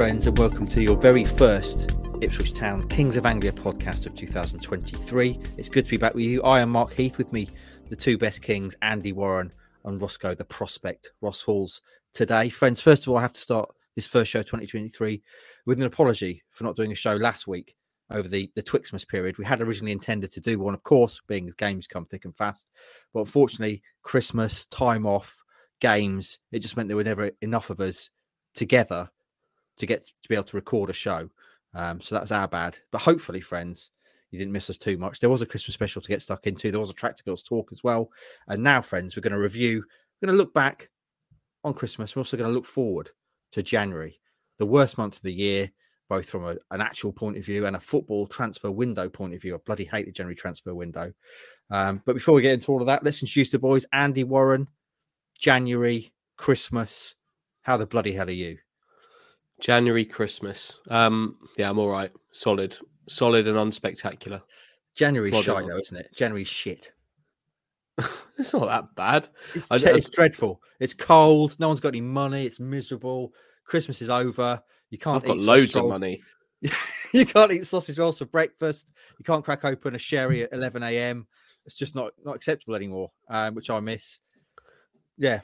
friends, and welcome to your very first Ipswich Town Kings of Anglia podcast of 2023. It's good to be back with you. I am Mark Heath. With me, the two best Kings, Andy Warren and Roscoe, the prospect, Ross Halls. Today, friends, first of all, I have to start this first show 2023 with an apology for not doing a show last week over the the Twixmas period. We had originally intended to do one, of course, being as games come thick and fast, but unfortunately, Christmas time off, games, it just meant there were never enough of us together to get to be able to record a show. Um, so that's our bad. But hopefully, friends, you didn't miss us too much. There was a Christmas special to get stuck into. There was a Tractor Girls talk as well. And now, friends, we're going to review. We're going to look back on Christmas. We're also going to look forward to January, the worst month of the year, both from a, an actual point of view and a football transfer window point of view. I bloody hate the January transfer window. Um, but before we get into all of that, let's introduce the boys. Andy Warren, January, Christmas. How the bloody hell are you? January Christmas. Um, yeah, I'm all right. Solid, solid and unspectacular. January's shite though, isn't it? January's shit. it's not that bad. It's, I, it's I, dreadful. It's cold. No one's got any money. It's miserable. Christmas is over. You can't. I've got loads rolls. of money. you can't eat sausage rolls for breakfast. You can't crack open a sherry at 11 a.m. It's just not not acceptable anymore, um, which I miss. Yeah,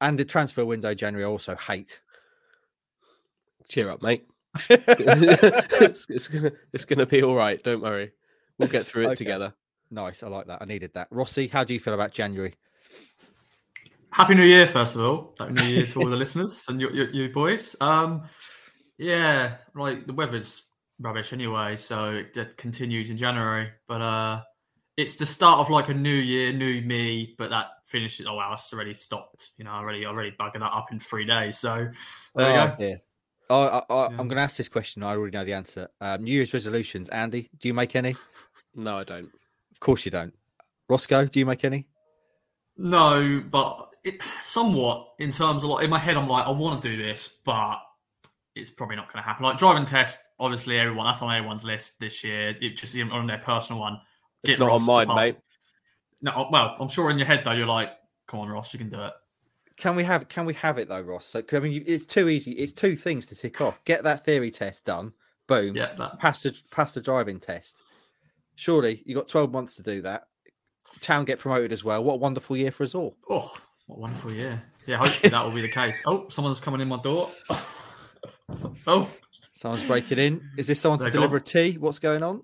and the transfer window January I also hate. Cheer up, mate. it's, it's, gonna it's gonna be all right. Don't worry. We'll get through it okay. together. Nice. I like that. I needed that. Rossi, how do you feel about January? Happy New Year, first of all. Happy New Year to all the listeners and you, you, you boys. Um, yeah, right. The weather's rubbish anyway, so it, it continues in January. But uh, it's the start of like a new year, new me. But that finishes. Oh wow, it's already stopped. You know, I already already buggered that up in three days. So there oh, you go. I, I, am going to ask this question. I already know the answer. Um, New Year's resolutions, Andy. Do you make any? No, I don't. Of course you don't. Roscoe, do you make any? No, but it, somewhat in terms of like in my head, I'm like, I want to do this, but it's probably not going to happen. Like driving test, obviously, everyone that's on everyone's list this year. It just on their personal one. It's not Ross on mine, mate. No, well, I'm sure in your head though, you're like, come on, Ross, you can do it. Can we have can we have it though, Ross? So I mean, it's too easy. It's two things to tick off. Get that theory test done. Boom. Yeah. That. Pass the pass the driving test. Surely you got twelve months to do that. Town get promoted as well. What a wonderful year for us all. Oh, what a wonderful year. Yeah, hopefully that will be the case. Oh, someone's coming in my door. oh, someone's breaking in. Is this someone They're to deliver gone. a tea? What's going on?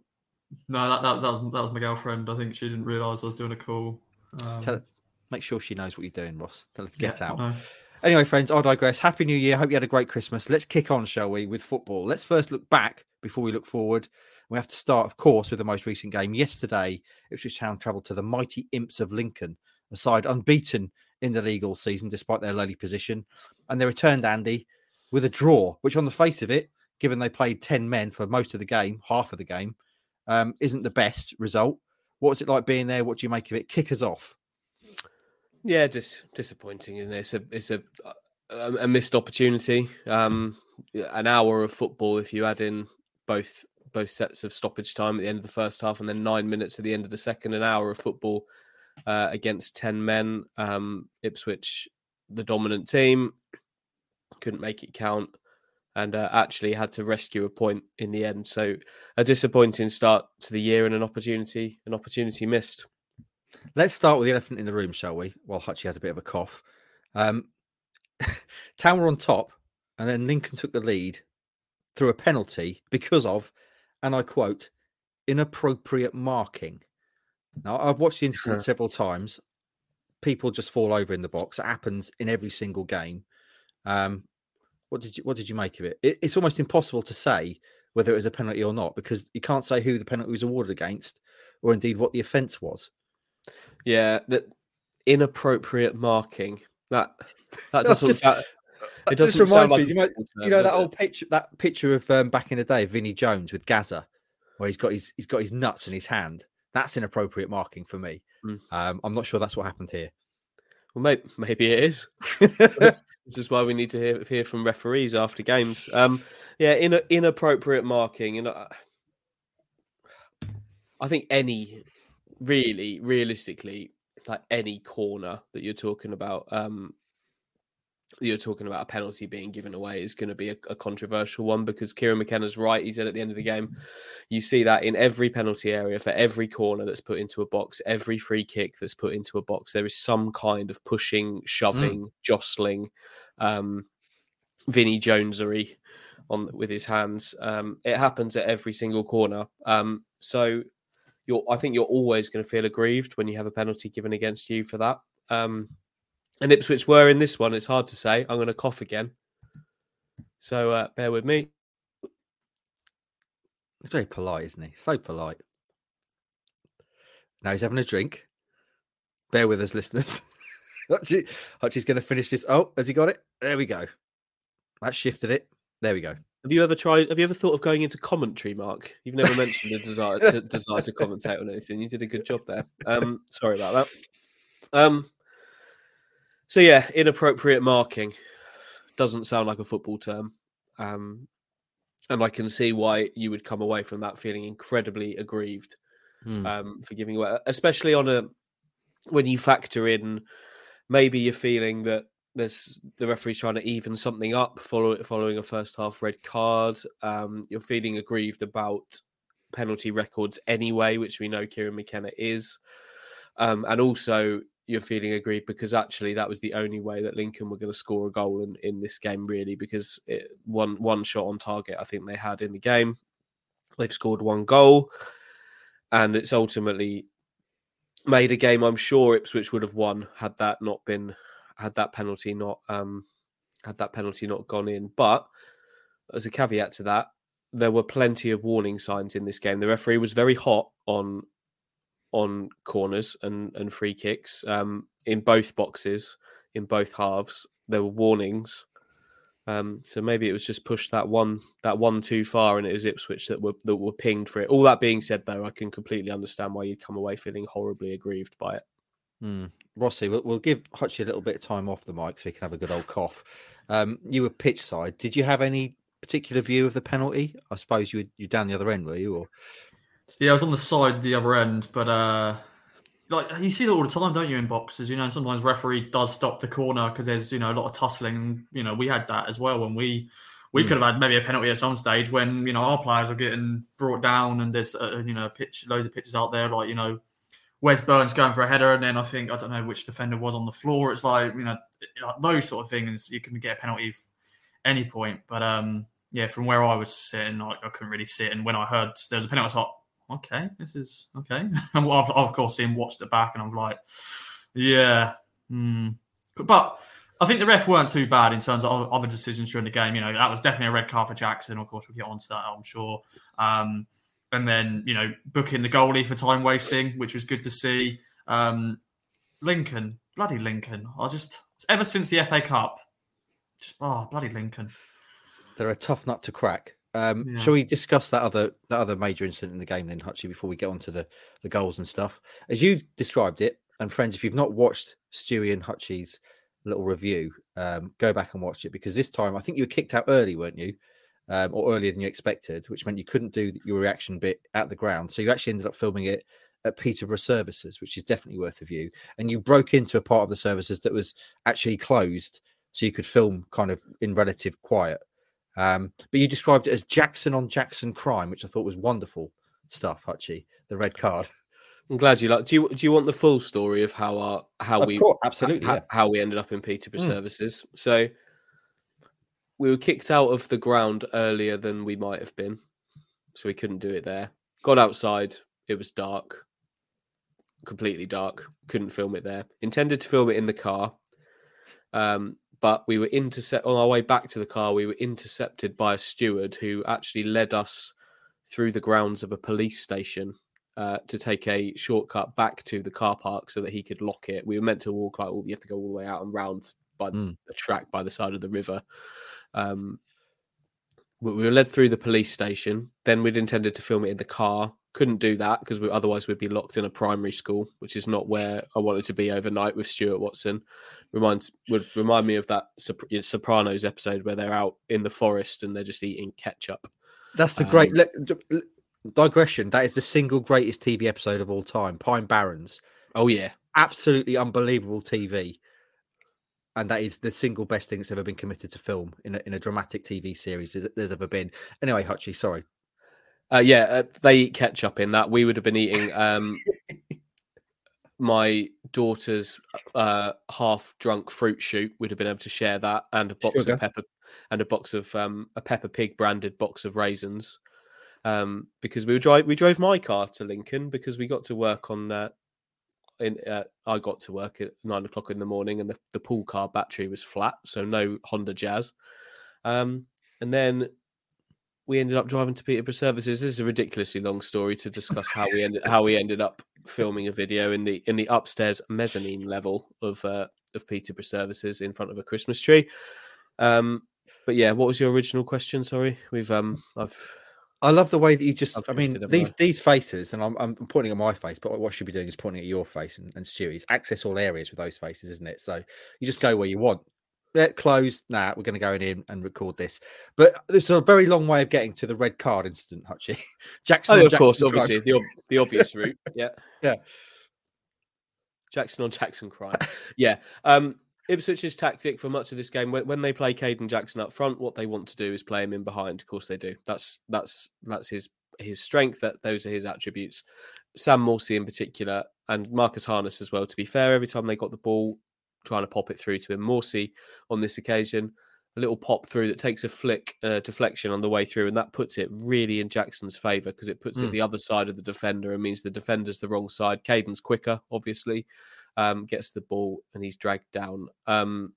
No, that, that, that was that was my girlfriend. I think she didn't realise I was doing a call. Um, Tell, Make sure she knows what you're doing, Ross. To get yeah, out. Anyway, friends, I digress. Happy New Year. Hope you had a great Christmas. Let's kick on, shall we, with football. Let's first look back before we look forward. We have to start, of course, with the most recent game. Yesterday, Ipswich Town travelled to the mighty Imps of Lincoln, a side unbeaten in the league all season, despite their lowly position. And they returned, Andy, with a draw, which on the face of it, given they played 10 men for most of the game, half of the game, um, isn't the best result. What was it like being there? What do you make of it? Kick us off. Yeah, just disappointing, isn't it? It's a it's a a, missed opportunity. Um, an hour of football if you add in both both sets of stoppage time at the end of the first half and then nine minutes at the end of the second. An hour of football uh, against ten men. Um, Ipswich, the dominant team, couldn't make it count and uh, actually had to rescue a point in the end. So a disappointing start to the year and an opportunity an opportunity missed. Let's start with the elephant in the room, shall we? While Hutchie has a bit of a cough. Um, Town were on top, and then Lincoln took the lead through a penalty because of, and I quote, inappropriate marking. Now, I've watched the incident several times. People just fall over in the box. It happens in every single game. Um, what did you What did you make of it? it? It's almost impossible to say whether it was a penalty or not because you can't say who the penalty was awarded against, or indeed what the offence was. Yeah, that inappropriate marking. That that doesn't. Just, that, it doesn't reminds me. Like you, know, you know that old picture, that picture of um, back in the day, Vinnie Jones with Gazza, where he's got his he's got his nuts in his hand. That's inappropriate marking for me. Mm. Um, I'm not sure that's what happened here. Well, maybe, maybe it is. this is why we need to hear, hear from referees after games. Um, yeah, in, inappropriate marking. You know, I think any really, realistically, like any corner that you're talking about, um, you're talking about a penalty being given away is going to be a, a, controversial one because Kieran McKenna's right. He said at the end of the game, you see that in every penalty area for every corner that's put into a box, every free kick that's put into a box, there is some kind of pushing, shoving, mm. jostling, um, Vinnie Jonesery on with his hands. Um, it happens at every single corner. Um, so you're, I think you're always going to feel aggrieved when you have a penalty given against you for that. Um, and Ipswich were in this one. It's hard to say. I'm going to cough again. So uh, bear with me. He's very polite, isn't he? So polite. Now he's having a drink. Bear with us, listeners. Hutchie, Hutchie's going to finish this. Oh, has he got it? There we go. That shifted it. There we go. Have you ever tried? Have you ever thought of going into commentary, Mark? You've never mentioned a desire to, desire to commentate on anything. You did a good job there. Um, sorry about that. Um, so yeah, inappropriate marking doesn't sound like a football term, um, and I can see why you would come away from that feeling incredibly aggrieved hmm. um, for giving away, especially on a when you factor in maybe you're feeling that there's the referee's trying to even something up follow, following a first half red card. Um, you're feeling aggrieved about penalty records anyway, which we know Kieran McKenna is. Um, and also you're feeling aggrieved because actually that was the only way that Lincoln were going to score a goal in, in this game, really, because it, one one shot on target I think they had in the game. They've scored one goal, and it's ultimately made a game I'm sure Ipswich would have won had that not been had that penalty not um had that penalty not gone in. But as a caveat to that, there were plenty of warning signs in this game. The referee was very hot on on corners and, and free kicks um, in both boxes, in both halves. There were warnings. Um, so maybe it was just pushed that one that one too far, and it was Ipswich that were that were pinged for it. All that being said, though, I can completely understand why you'd come away feeling horribly aggrieved by it. Mm. Rossi, we'll, we'll, give Hutchie a little bit of time off the mic so he can have a good old cough. Um, you were pitch side. Did you have any particular view of the penalty? I suppose you were you down the other end, were you? Or yeah, I was on the side, the other end, but uh, like you see that all the time, don't you? In boxes, you know, sometimes referee does stop the corner because there's you know a lot of tussling. You know, we had that as well when we we mm. could have had maybe a penalty at some stage when you know our players are getting brought down and there's uh, you know pitch loads of pitches out there like you know Wes Burns going for a header and then I think I don't know which defender was on the floor. It's like you know those sort of things you can get a penalty any point. But um yeah, from where I was sitting, I, I couldn't really sit. And when I heard there was a penalty, I thought okay, this is okay. And I've, of course seen watched it back, and I'm like, yeah, hmm. but I think the ref weren't too bad in terms of other decisions during the game. You know, that was definitely a red card for Jackson. Of course, we'll get onto that, I'm sure. Um, and then you know, booking the goalie for time wasting, which was good to see. Um, Lincoln, bloody Lincoln. I just ever since the FA Cup, just oh bloody Lincoln. They're a tough nut to crack. Um, yeah. Shall we discuss that other that other major incident in the game then, Hutchie, before we get on to the, the goals and stuff? As you described it, and friends, if you've not watched Stewie and Hutchie's little review, um, go back and watch it because this time I think you were kicked out early, weren't you? Um, or earlier than you expected, which meant you couldn't do your reaction bit at the ground. So you actually ended up filming it at Peterborough Services, which is definitely worth a view. And you broke into a part of the services that was actually closed, so you could film kind of in relative quiet. Um, but you described it as Jackson on Jackson crime, which I thought was wonderful stuff, Hutchie. The red card. I'm glad you like. Do you do you want the full story of how our how of we course, absolutely ha, yeah. how we ended up in Peterborough mm. Services? So we were kicked out of the ground earlier than we might have been, so we couldn't do it there. Got outside. It was dark, completely dark. Couldn't film it there. Intended to film it in the car. Um, but we were intercept on our way back to the car. We were intercepted by a steward who actually led us through the grounds of a police station uh, to take a shortcut back to the car park so that he could lock it. We were meant to walk like all you have to go all the way out and round by mm. the track by the side of the river. Um, we were led through the police station. Then we'd intended to film it in the car couldn't do that because we, otherwise we'd be locked in a primary school, which is not where I wanted to be overnight with Stuart Watson. Reminds would remind me of that Sopranos episode where they're out in the forest and they're just eating ketchup. That's the um, great le- digression. That is the single greatest TV episode of all time. Pine Barrens. Oh yeah, absolutely unbelievable TV. And that is the single best thing that's ever been committed to film in a, in a dramatic TV series there's, there's ever been. Anyway, Hutchie, sorry. Uh, yeah, uh, they eat ketchup in that. We would have been eating um, my daughter's uh, half drunk fruit shoot. We'd have been able to share that and a box Sugar. of pepper and a box of um, a Peppa Pig branded box of raisins. Um, because we were drive we drove my car to Lincoln because we got to work on uh, in uh, I got to work at nine o'clock in the morning and the, the pool car battery was flat, so no Honda Jazz. Um, and then we ended up driving to Peterborough Services. This is a ridiculously long story to discuss how we ended how we ended up filming a video in the in the upstairs mezzanine level of uh, of Peterborough Services in front of a Christmas tree. Um, but yeah, what was your original question? Sorry, we've um, I've I love the way that you just. I've I mean, these these faces, and I'm, I'm pointing at my face, but what I should be doing is pointing at your face and, and Stewie's. Access all areas with those faces, isn't it? So you just go where you want. Yeah, closed. Nah, we're going to go in here and record this. But there's a very long way of getting to the red card incident, Hutchie. Jackson. Oh, of course, crime. obviously the the obvious route. Yeah, Yeah. Jackson on Jackson crime. Yeah. Um, Ipswich's tactic for much of this game, when, they play Kayden Jackson up front, what they want to do is play him in behind. Of course, they do. That's that's that's his his strength. That those are his attributes. Sam Morsy in particular, and Marcus Harness as well. To be fair, every time they got the ball, trying to pop it through to him, Morsy on this occasion, a little pop through that takes a flick uh, deflection on the way through, and that puts it really in Jackson's favour because it puts it Mm. the other side of the defender and means the defender's the wrong side. Kayden's quicker, obviously, um, gets the ball and he's dragged down. Um,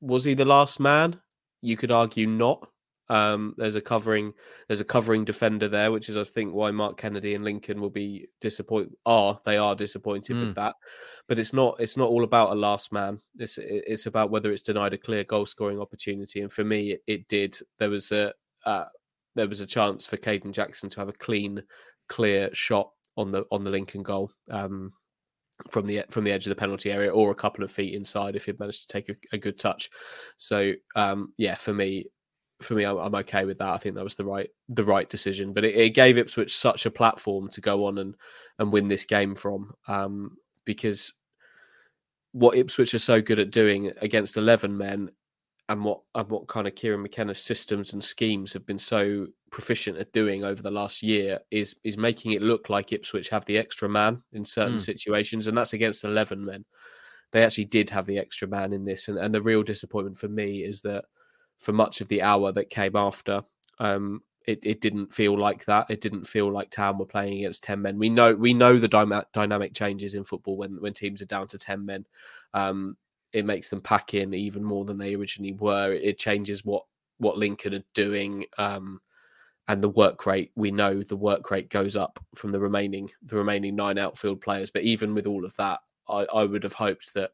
was he the last man? You could argue not. Um, there's a covering, there's a covering defender there, which is I think why Mark Kennedy and Lincoln will be disappointed. Are they are disappointed Mm. with that? But it's not. It's not all about a last man. It's it's about whether it's denied a clear goal scoring opportunity. And for me, it, it did. There was a uh, there was a chance for Kayden Jackson to have a clean, clear shot on the on the Lincoln goal. Um, from the from the edge of the penalty area or a couple of feet inside if he'd managed to take a, a good touch. So um, yeah, for me, for me, I'm, I'm okay with that. I think that was the right the right decision. But it, it gave Ipswich such a platform to go on and and win this game from um, because what Ipswich are so good at doing against eleven men. And what and what kind of Kieran McKenna's systems and schemes have been so proficient at doing over the last year is is making it look like Ipswich have the extra man in certain Mm. situations, and that's against eleven men. They actually did have the extra man in this, and, and the real disappointment for me is that for much of the hour that came after, um, it, it didn't feel like that. It didn't feel like Town were playing against ten men. We know we know the dyma- dynamic changes in football when when teams are down to ten men. Um, it makes them pack in even more than they originally were. It changes what what Lincoln are doing. Um, and the work rate we know the work rate goes up from the remaining the remaining nine outfield players but even with all of that i, I would have hoped that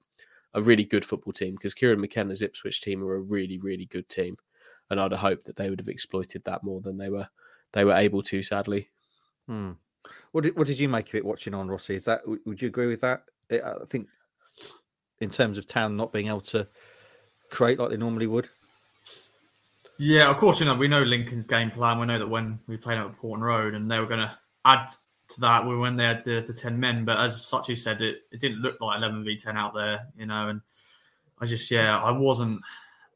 a really good football team because kieran mckenna's ipswich team are a really really good team and i'd have hoped that they would have exploited that more than they were they were able to sadly Hmm. What did, what did you make of it watching on Rossi? Is that would you agree with that? I I think in terms of town not being able to create like they normally would. Yeah, of course, you know, we know Lincoln's game plan. We know that when we played at Portman Road and they were going to add to that we when they had the, the 10 men. But as Hutchie said, it, it didn't look like 11 v 10 out there, you know. And I just, yeah, I wasn't.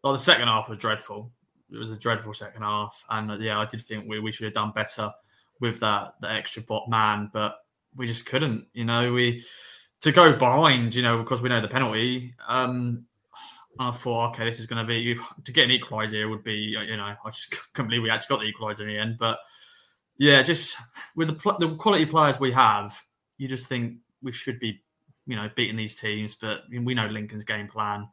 Like the second half was dreadful. It was a dreadful second half. And uh, yeah, I did think we, we should have done better with that, the extra bot man, but we just couldn't, you know. We, to go behind, you know, because we know the penalty. Um, I thought, okay, this is going to be to get an equaliser here would be, uh, you know, I just couldn't believe we actually got the equaliser in the end. But yeah, just with the the quality players we have, you just think we should be, you know, beating these teams. But I mean, we know Lincoln's game plan.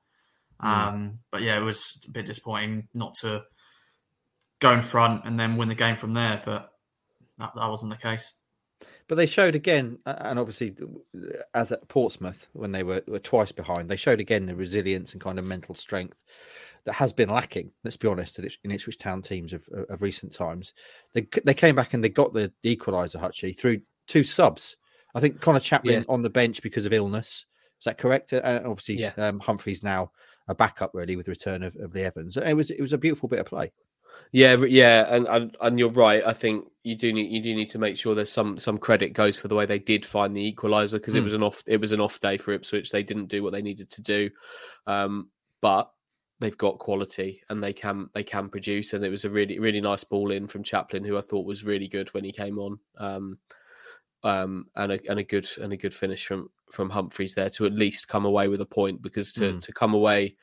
Um, But yeah, it was a bit disappointing not to go in front and then win the game from there. But that, that wasn't the case. But they showed again, and obviously, as at Portsmouth when they were, were twice behind, they showed again the resilience and kind of mental strength that has been lacking. Let's be honest, in Ips- in Ipswich Town teams of, of recent times. They they came back and they got the equaliser Hutchie through two subs. I think Conor Chaplin on the bench because of illness. Is that correct? Uh, And obviously, Yeah. um, Humphreys now a backup really with the return of, of Lee Evans. It was it was a beautiful bit of play. Yeah, yeah, and, and and you're right. I think you do need you do need to make sure there's some some credit goes for the way they did find the equaliser because mm. it hmm. was an off it was an off day for Ipswich. They didn't do what they needed to do, um, but they've got quality and they can they can produce. And it was a really really nice ball in from Chaplin, who I thought was really good when he came on. Um, um, and a and a good and a good finish from from Humphreys there to at least come away with a point because to mm. to come away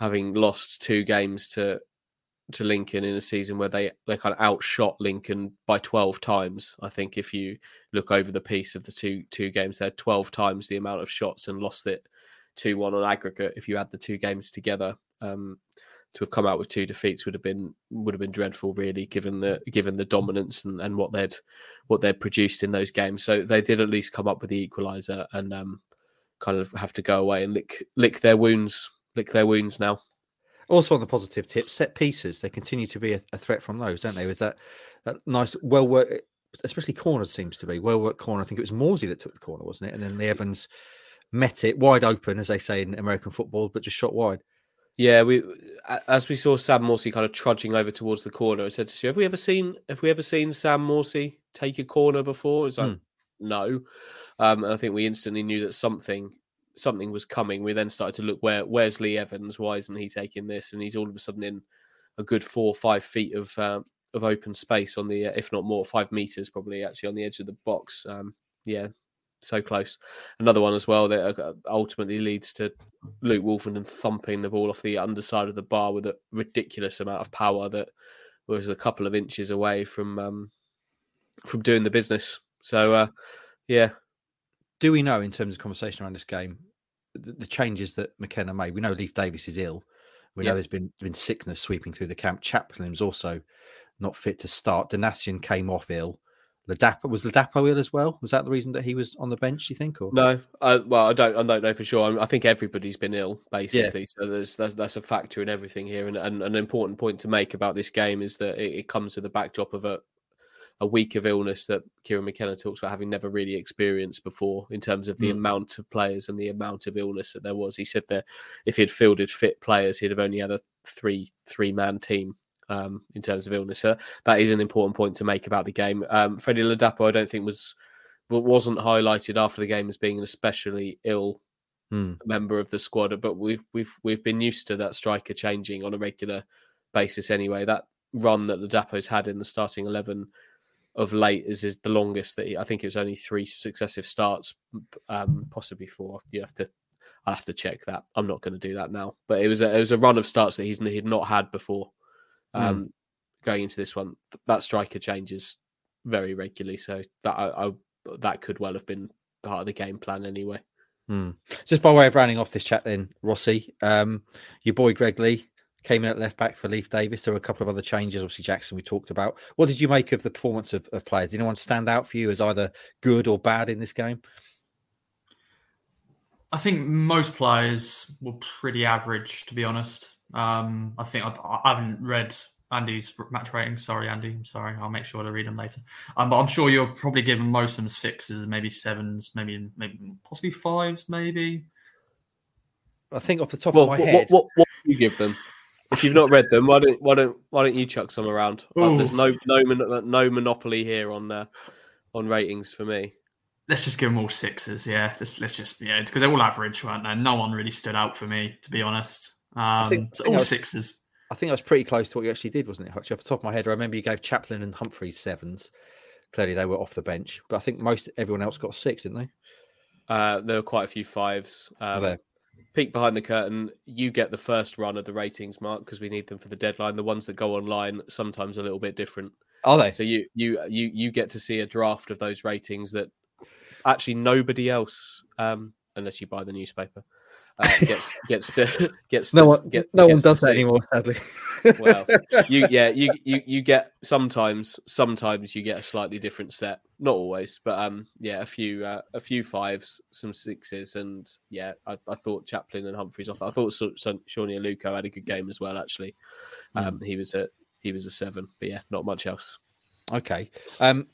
having lost two games to to Lincoln in a season where they they kind of outshot Lincoln by 12 times. I think if you look over the piece of the two two games, they had 12 times the amount of shots and lost it 2 1 on aggregate. If you add the two games together, um, to have come out with two defeats would have been would have been dreadful, really, given the given the dominance and, and what they'd what they'd produced in those games. So they did at least come up with the equaliser and um, kind of have to go away and lick lick their wounds, lick their wounds now. Also on the positive tip, set pieces they continue to be a, a threat from those, don't they? Was that that nice, well worked, especially corners seems to be well worked corner. I think it was Morsy that took the corner, wasn't it? And then the Evans met it wide open, as they say in American football, but just shot wide. Yeah, we as we saw Sam Morsy kind of trudging over towards the corner. I said to you, "Have we ever seen? Have we ever seen Sam Morsy take a corner before?" It's like, hmm. no. Um, and I think we instantly knew that something something was coming. We then started to look where where's Lee Evans? Why isn't he taking this? And he's all of a sudden in a good four or five feet of uh, of open space on the, uh, if not more, five meters probably actually on the edge of the box. Um, yeah, so close. Another one as well that uh, ultimately leads to Luke Wolfenden thumping the ball off the underside of the bar with a ridiculous amount of power that was a couple of inches away from um, from doing the business. So uh, yeah, do we know in terms of conversation around this game the, the changes that McKenna made? We know Leif Davis is ill. We know there's been been sickness sweeping through the camp. Chaplin's also not fit to start. Donacien came off ill. Ladapo was Ladapo ill as well. Was that the reason that he was on the bench? Do you think? Or no? Uh, well, I don't. I don't know for sure. I, I think everybody's been ill basically. Yeah. So there's that's, that's a factor in everything here. And, and, an important point to make about this game is that it, it comes with the backdrop of a a week of illness that Kieran McKenna talks about having never really experienced before in terms of the mm. amount of players and the amount of illness that there was. He said that if he'd fielded fit players, he'd have only had a three three man team um, in terms of illness. So that is an important point to make about the game. Um, Freddie Ladapo, I don't think was wasn't highlighted after the game as being an especially ill mm. member of the squad, but we've we've we've been used to that striker changing on a regular basis anyway. That run that Ladapo's had in the starting eleven of late is, is the longest that he, I think it was only three successive starts, um, possibly four. You have to, I have to check that. I'm not going to do that now, but it was a, it was a run of starts that he's he'd not had before. Hmm. Um, mm. Going into this one, that striker changes very regularly, so that I, I, that could well have been part of the game plan anyway. Mm. Just by way of rounding off this chat, then Rossi, um, your boy Greg Leigh came in at left back for Leif Davis. There were a couple of other changes. Obviously, Jackson we talked about. What did you make of the performance of, of players? Did anyone stand out for you as either good or bad in this game? I think most players were pretty average, to be honest. Um, I think I, I, haven't read Andy's match rating. Sorry, Andy. I'm sorry. I'll make sure to read them later. Um, but I'm sure you're probably giving most of them sixes, maybe sevens, maybe maybe possibly fives, maybe. I think off the top well, of my what, head, what, what, what do you give them? If you've not read them, why don't why don't why don't you chuck some around? there's no no no monopoly here on uh, on ratings for me. Let's just give them all sixes. Yeah, let's let's just yeah because they're all average, weren't they? No one really stood out for me, to be honest. Um, I think, so all I was, sixes. I think I was pretty close to what you actually did, wasn't it, Hutch? Off the top of my head, I remember you gave Chaplin and Humphreys sevens. Clearly, they were off the bench, but I think most everyone else got six, didn't they? Uh, there were quite a few fives. Um, peek behind the curtain, you get the first run of the ratings, Mark, because we need them for the deadline. The ones that go online sometimes a little bit different. Are they? So you you you you get to see a draft of those ratings that actually nobody else, um, unless you buy the newspaper, uh, gets gets to gets no one get, no one does that anymore sadly well you yeah you, you you get sometimes sometimes you get a slightly different set not always but um yeah a few uh, a few fives some sixes and yeah I, I thought chaplin and humphreys off i thought so, so, Sone Aluko had a good game as well actually um mm. he was a he was a seven but yeah not much else okay um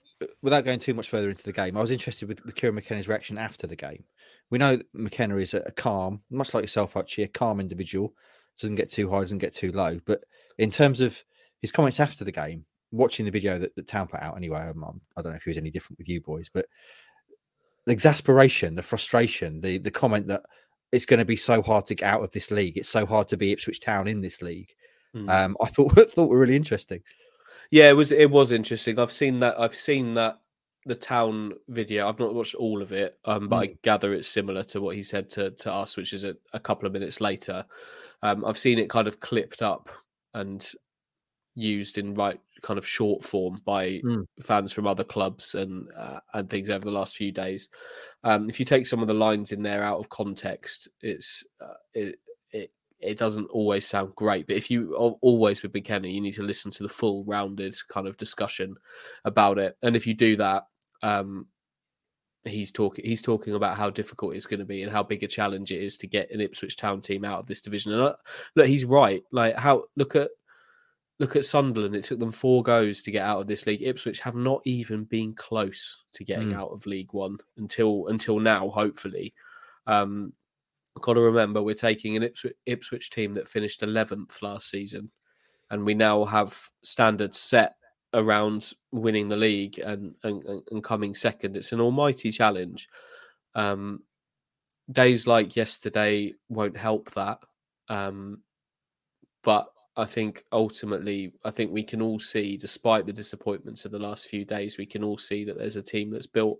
without going too much further into the game i was interested with, with kieran mckenna's reaction after the game we know McKenna is a, calm, much like yourself, actually, a calm individual. Doesn't get too high, doesn't get too low. But in terms of his comments after the game, watching the video that, that Town put out anyway. I'm, I'm, I do not know if he was any different with you boys, but the exasperation, the frustration, the the comment that it's going to be so hard to get out of this league. It's so hard to be Ipswich Town in this league. Mm. Um, I thought thought were really interesting. Yeah, it was it was interesting. I've seen that. I've seen that the town video. I've not watched all of it, um, but mm. I gather it's similar to what he said to to us, which is a, a couple of minutes later. Um, I've seen it kind of clipped up and used in right kind of short form by mm. fans from other clubs and uh, and things over the last few days. Um, if you take some of the lines in there out of context, it's uh, it, it it doesn't always sound great. But if you always with McKenna, you need to listen to the full rounded kind of discussion about it. And if you do that, um, he's talking he's talking about how difficult it's going to be and how big a challenge it is to get an Ipswich Town team out of this division. And uh, look, he's right. Like how look at look at Sunderland. It took them four goes to get out of this league. Ipswich have not even been close to getting mm. out of League One until until now. Hopefully, um, got to remember we're taking an Ipswich, Ipswich team that finished eleventh last season, and we now have standards set around winning the league and, and, and coming second. It's an almighty challenge. Um, days like yesterday won't help that. Um, but I think ultimately, I think we can all see, despite the disappointments of the last few days, we can all see that there's a team that's built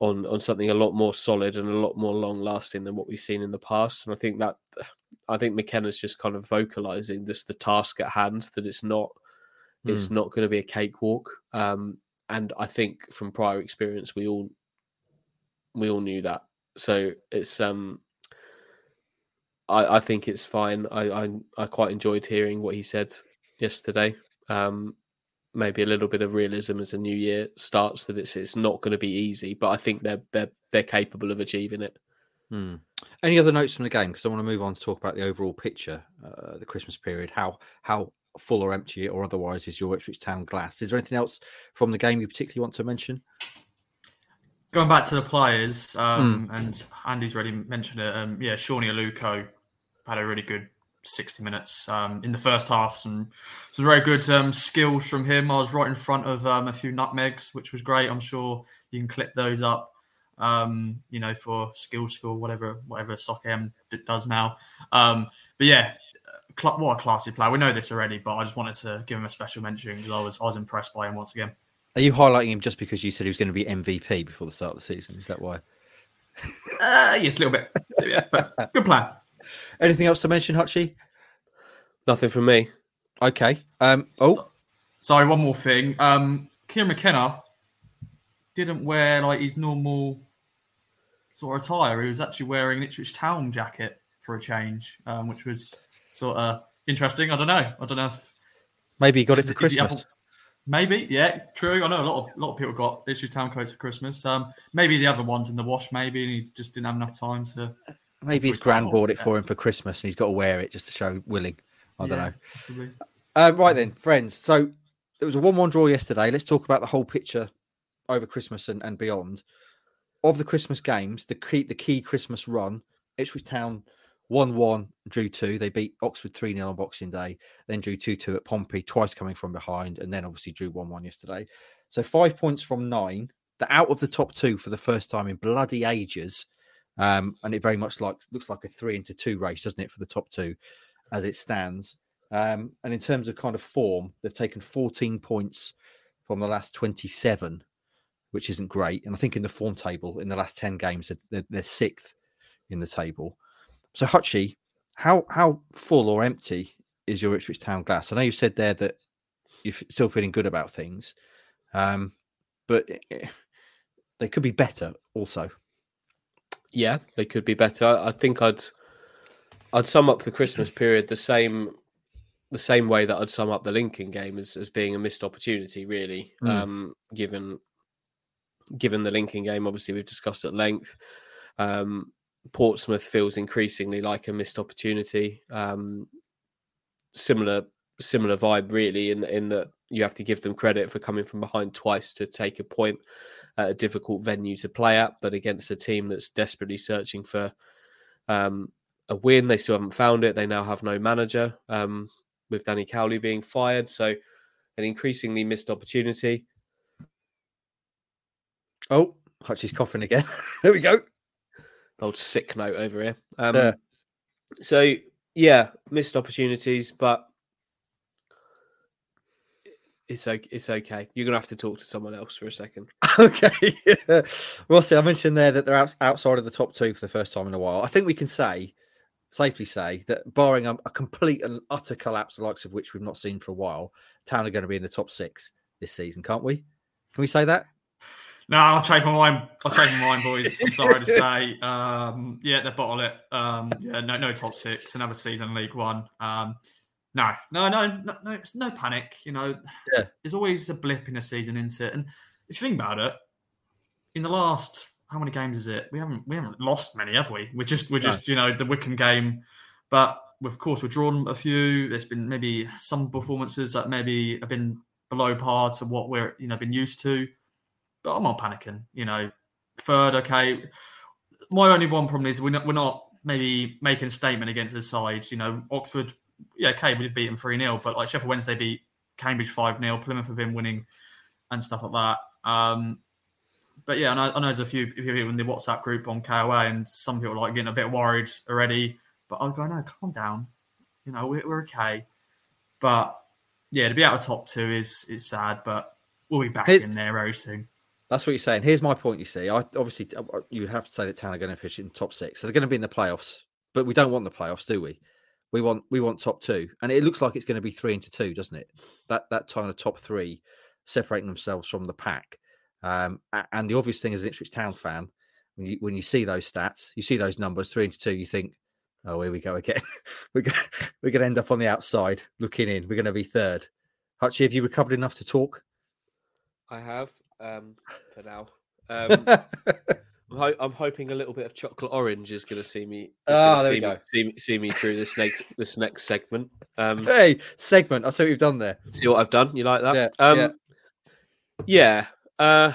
on on something a lot more solid and a lot more long lasting than what we've seen in the past. And I think that I think McKenna's just kind of vocalizing this the task at hand that it's not Mm. It's not going to be a cakewalk. Um, and I think from prior experience, we all we all knew that. So it's um, I, I think it's fine. I, I I quite enjoyed hearing what he said yesterday. Um, maybe a little bit of realism as a new year starts that it's it's not going to be easy, but I think they're they're they're capable of achieving it. Hmm. Any other notes from the game? Because I want to move on to talk about the overall picture, uh, the Christmas period. How how full or empty or otherwise is your Ipswich Town glass. Is there anything else from the game you particularly want to mention? Going back to the players, um, mm. and Andy's already mentioned it. Um, yeah, Sone Aluko had a really good 60 minutes um, in the first half. Some some very good um, skills from him. I was right in front of um, a few nutmegs, which was great. I'm sure you can clip those up. Um, you know, for skill school, whatever whatever Soccer AM does now. Um, but yeah, what a classy player. We know this already, but I just wanted to give him a special mention because I was I was impressed by him once again. Are you highlighting him just because you said he was going to be MVP before the start of the season? Is that why? uh, yes, a little bit. yeah, but good plan. Anything else to mention, Hutchie? Nothing from me. Okay. Um. Oh, so, sorry. One more thing. Um. Kieran McKenna didn't wear like his normal sort of attire. He was actually wearing an Ipswich Town jacket for a change, um, which was sort of interesting. I don't know. I don't know if maybe you got it for Christmas. Maybe, yeah, true. I know a lot of a lot of people got Ipswich Town coats for Christmas. Um, maybe the other ones in the wash, maybe, and he just didn't have enough time to. Maybe his grand bought it yeah. for him for Christmas, and he's got to wear it just to show willing. I don't know. Uh, right then, friends. So it was a one-one draw yesterday. Let's talk about the whole picture over Christmas and, and beyond. Of the Christmas games, the key the key Christmas run, Ipswich Town 1 1, drew 2. They beat Oxford 3 0 on Boxing Day, then drew 2 2 at Pompey, twice coming from behind, and then obviously drew 1 1 yesterday. So five points from nine. They're out of the top two for the first time in bloody ages. Um, and it very much like looks like a three into two race, doesn't it, for the top two as it stands. Um, and in terms of kind of form, they've taken 14 points from the last 27, which isn't great. And I think in the form table, in the last 10 games, they're, they're sixth in the table. So Hutchie, how how full or empty is your Ipswich Town glass? I know you said there that you're still feeling good about things, um, but they could be better also. Yeah, they could be better. I, I think I'd I'd sum up the Christmas period the same the same way that I'd sum up the Lincoln game as, as being a missed opportunity, really. Mm. Um, given given the Lincoln game, obviously we've discussed at length. Um, Portsmouth feels increasingly like a missed opportunity. Um, similar similar vibe, really, in in that you have to give them credit for coming from behind twice to take a point a difficult venue to play at, but against a team that's desperately searching for um, a win. They still haven't found it. They now have no manager. Um, with Danny Cowley being fired. So an increasingly missed opportunity. Oh, Hutchie's coughing again. there we go. Old sick note over here. Um, Yeah. So yeah, missed opportunities, but it's okay. It's okay. You're gonna have to talk to someone else for a second. okay. Rossi, I mentioned there that they're outs outside of the top two for the first time in a while. I think we can say, safely say, that barring a, a complete and utter collapse, the likes of which we've not seen for a while, Town are going to be in the top six this season, can't we? Can we say that? No, I'll change my mind. I'll change my mind, boys. I'm sorry to say. Um, yeah, they bottle it. Um, yeah, no, no top six. Another season in League One. Um, no, no, no, no, no, it's no panic. You know, Yeah. there's always a blip in a season into it. And if you think about it, in the last how many games is it? We haven't we haven't lost many, have we? We're just we're No. just you know the Wycombe game, but of course we've drawn a few. There's been maybe some performances that maybe have been below par to what we're you know been used to. But I'm not panicking. You know, third, okay. My only one problem is we're not we're not maybe making a statement against the side. You know, Oxford, yeah, okay, we did beat them three 0 but like Sheffield Wednesday beat Cambridge five 0 Plymouth have been winning and stuff like that. Um, but yeah, I know, I know there's a few people in the WhatsApp group on KOA, and some people are like getting a bit worried already. But I'm going, no, calm down. You know, we're, we're okay. But yeah, to be out of top two is is sad, but we'll be back Here's- in there very soon. That's what you're saying. Here's my point. You see, I obviously uh, you have to say that Town are going to finish in top six, so they're going to be in the playoffs. But we don't want the playoffs, do we? We want we want top two, and it looks like it's going to be three into two, doesn't it? That that kind of top three separating themselves from the pack. Um, and the obvious thing as an Ipswich Town fan, when you when you see those stats, you see those numbers three into two, you think, oh, here we go again. we're going we're going to end up on the outside looking in. We're going to be third. Hutchie, have you recovered enough to talk? I have um, for now. Um, ho- I'm hoping a little bit of chocolate orange is going to see me. we see, me go. see me see me through this next this next segment. Um, hey, segment. I see what you've done there. see what I've done. You like that? Yeah, um, yeah. yeah. Uh,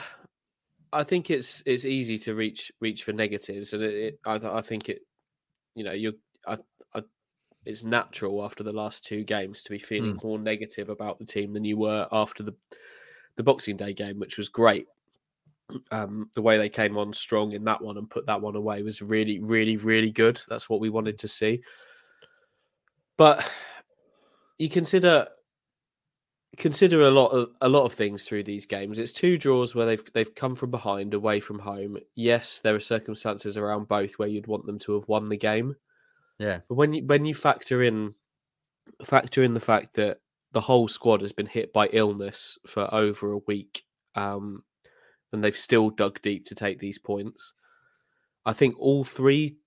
I think it's it's easy to reach reach for negatives, and it, it I th- I think it, you know, you I, I, it's natural after the last two games to be feeling more negative about the team than you were after the the Boxing Day game, which was great. Um, the way they came on strong in that one and put that one away was really, really, really good. That's what we wanted to see. But you consider consider a lot of a lot of things through these games. It's two draws where they've they've come from behind, away from home. Yes, there are circumstances around both where you'd want them to have won the game. Yeah. But when you when you factor in factor in the fact that the whole squad has been hit by illness for over a week, um, and they've still dug deep to take these points. I think all three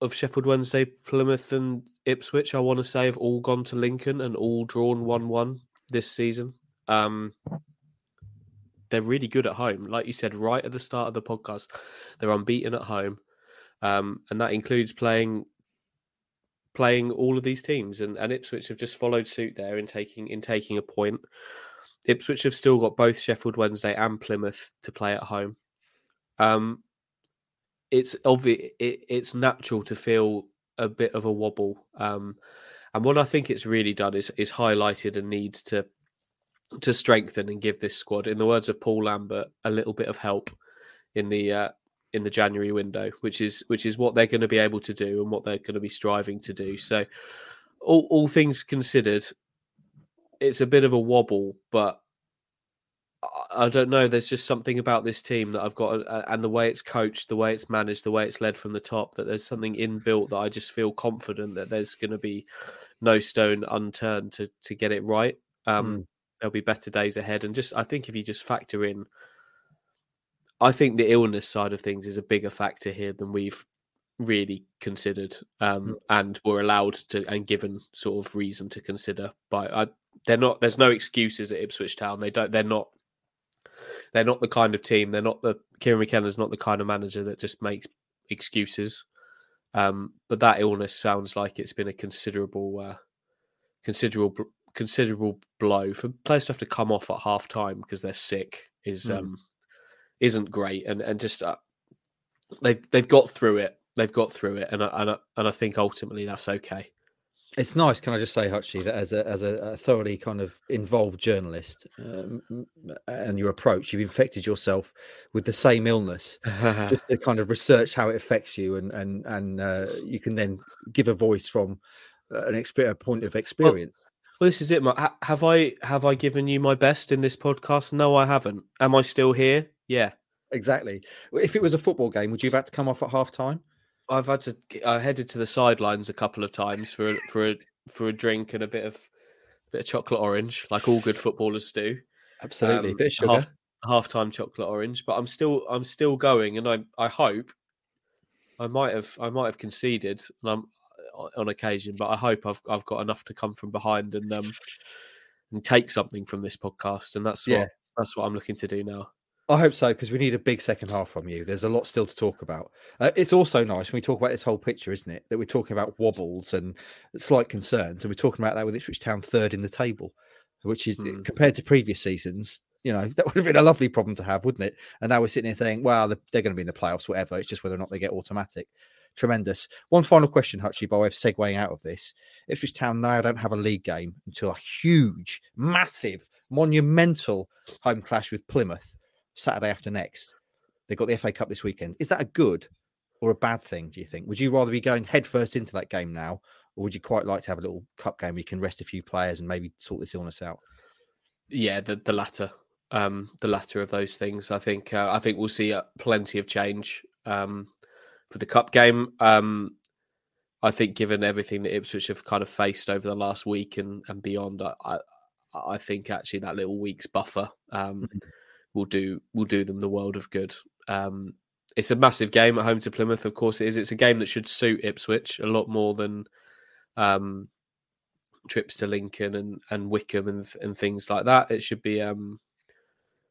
of Sheffield Wednesday, Plymouth, and Ipswich, I want to say, have all gone to Lincoln and all drawn one-one this season. Um, they're really good at home, like you said right at the start of the podcast. They're unbeaten at home, um, and that includes playing playing all of these teams. And, and Ipswich have just followed suit there in taking in taking a point. Ipswich have still got both Sheffield Wednesday and Plymouth to play at home. Um, it's obvious. It, it's natural to feel a bit of a wobble. Um, and what I think it's really done is is highlighted a need to to strengthen and give this squad, in the words of Paul Lambert, a little bit of help in the uh, in the January window, which is which is what they're going to be able to do and what they're going to be striving to do. So, all all things considered, it's a bit of a wobble, but I- don't know. There's just something about this team that I've got, uh, and the way it's coached, the way it's managed, the way it's led from the top. That there's something inbuilt that I just feel confident that there's going to be no stone unturned to to get it right. Um, There'll be better days ahead, and just I think if you just factor in, I think the illness side of things is a bigger factor here than we've really considered, um, and were allowed to and given sort of reason to consider. But I, they're not. There's no excuses at Ipswich Town. They don't. They're not. They're not the kind of team. They're not the Kieran McKenna's not the kind of manager that just makes excuses. Um, but that illness sounds like it's been a considerable, uh, considerable, considerable blow for players to have to come off at half time because they're sick. Is Mm. um, isn't great, and and just uh, they've they've got through it. They've got through it, and I, and I, and I think ultimately that's okay. It's nice, can I just say, Hutchie, that as a as a, a thoroughly kind of involved journalist, um, and your approach, you've infected yourself with the same illness, just to kind of research how it affects you, and and and uh, you can then give a voice from uh, an experience, point of experience. Well, well, this is it. Mark. Have I have I given you my best in this podcast? No, I haven't. Am I still here? Yeah, exactly. If it was a football game, would you have had to come off at half time? I've had to. I headed to the sidelines a couple of times for for a, for a drink and a bit of a bit of chocolate orange, like all good footballers do. Absolutely, um, bit of sugar. Half, half time chocolate orange, but I'm still I'm still going, and I I hope I might have I might have conceded, and I'm on occasion, but I hope I've I've got enough to come from behind and um and take something from this podcast, and that's what yeah. that's what I'm looking to do now. I hope so because we need a big second half from you. There's a lot still to talk about. Uh, it's also nice when we talk about this whole picture, isn't it? That we're talking about wobbles and slight concerns, and we're talking about that with Ipswich Town third in the table, which is mm. compared to previous seasons. You know that would have been a lovely problem to have, wouldn't it? And now we're sitting here saying, "Well, they're going to be in the playoffs, whatever." It's just whether or not they get automatic. Tremendous. One final question, Hutchie, by way of segueing out of this. Ipswich Town now don't have a league game until a huge, massive, monumental home clash with Plymouth Saturday after next. They've got the FA Cup this weekend. Is that a good or a bad thing, do you think? Would you rather be going headfirst into that game now, or would you quite like to have a little cup game where you can rest a few players and maybe sort this illness out? Yeah, the, the latter. Um, the latter of those things. I think uh, I think we'll see uh, plenty of change um, for the cup game. Um, I think, given everything that Ipswich have kind of faced over the last week and, and beyond, I, I think actually that little week's buffer um, mm-hmm will do will do them the world of good. Um, it's a massive game at home to Plymouth, of course it is. It's a game that should suit Ipswich a lot more than um, trips to Lincoln and, and Wycombe and and things like that. It should be um,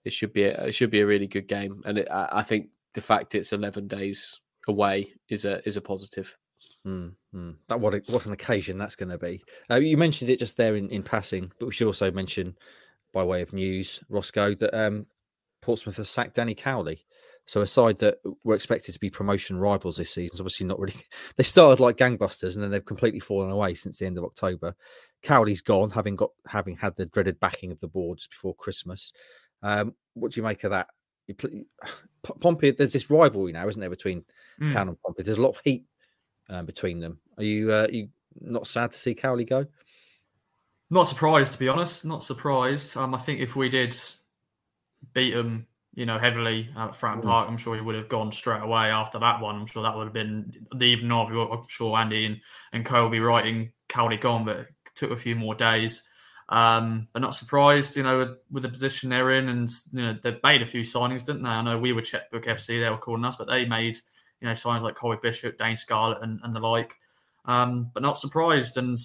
it should be a, it should be a really good game, and it, I, think the fact it's eleven days away is a is a positive. Mm, That what a, what an occasion that's going to be. Uh, you mentioned it just there in, in passing, but we should also mention, by way of news, Roscoe, that um, Portsmouth have sacked Danny Cowley. So a side that were expected to be promotion rivals this season is obviously not really. They started like gangbusters and then they've completely fallen away since the end of October. Cowley's gone, having got having had the dreaded backing of the board just before Christmas. Um, what do you make of that? You, Pompey, there's this rivalry now, isn't there, between mm. Town and Pompey? There's a lot of heat um, between them. Are you uh, you not sad to see Cowley go? Not surprised, to be honest. Not surprised. Um, I think if we did beat them, you know, heavily at Fratton mm. Park. I'm sure he would have gone straight away after that one. I'm sure that would have been the even of. I'm sure Andy and, and Co will be writing Cowley gone, but it took a few more days. Um, but not surprised, you know, with, with, the position they're in, and you know they made a few signings, didn't they? I know we were Checkbook FC, they were calling us, but they made you know signings like Colby Bishop, Dane Scarlett, and, and the like. Um, but not surprised, and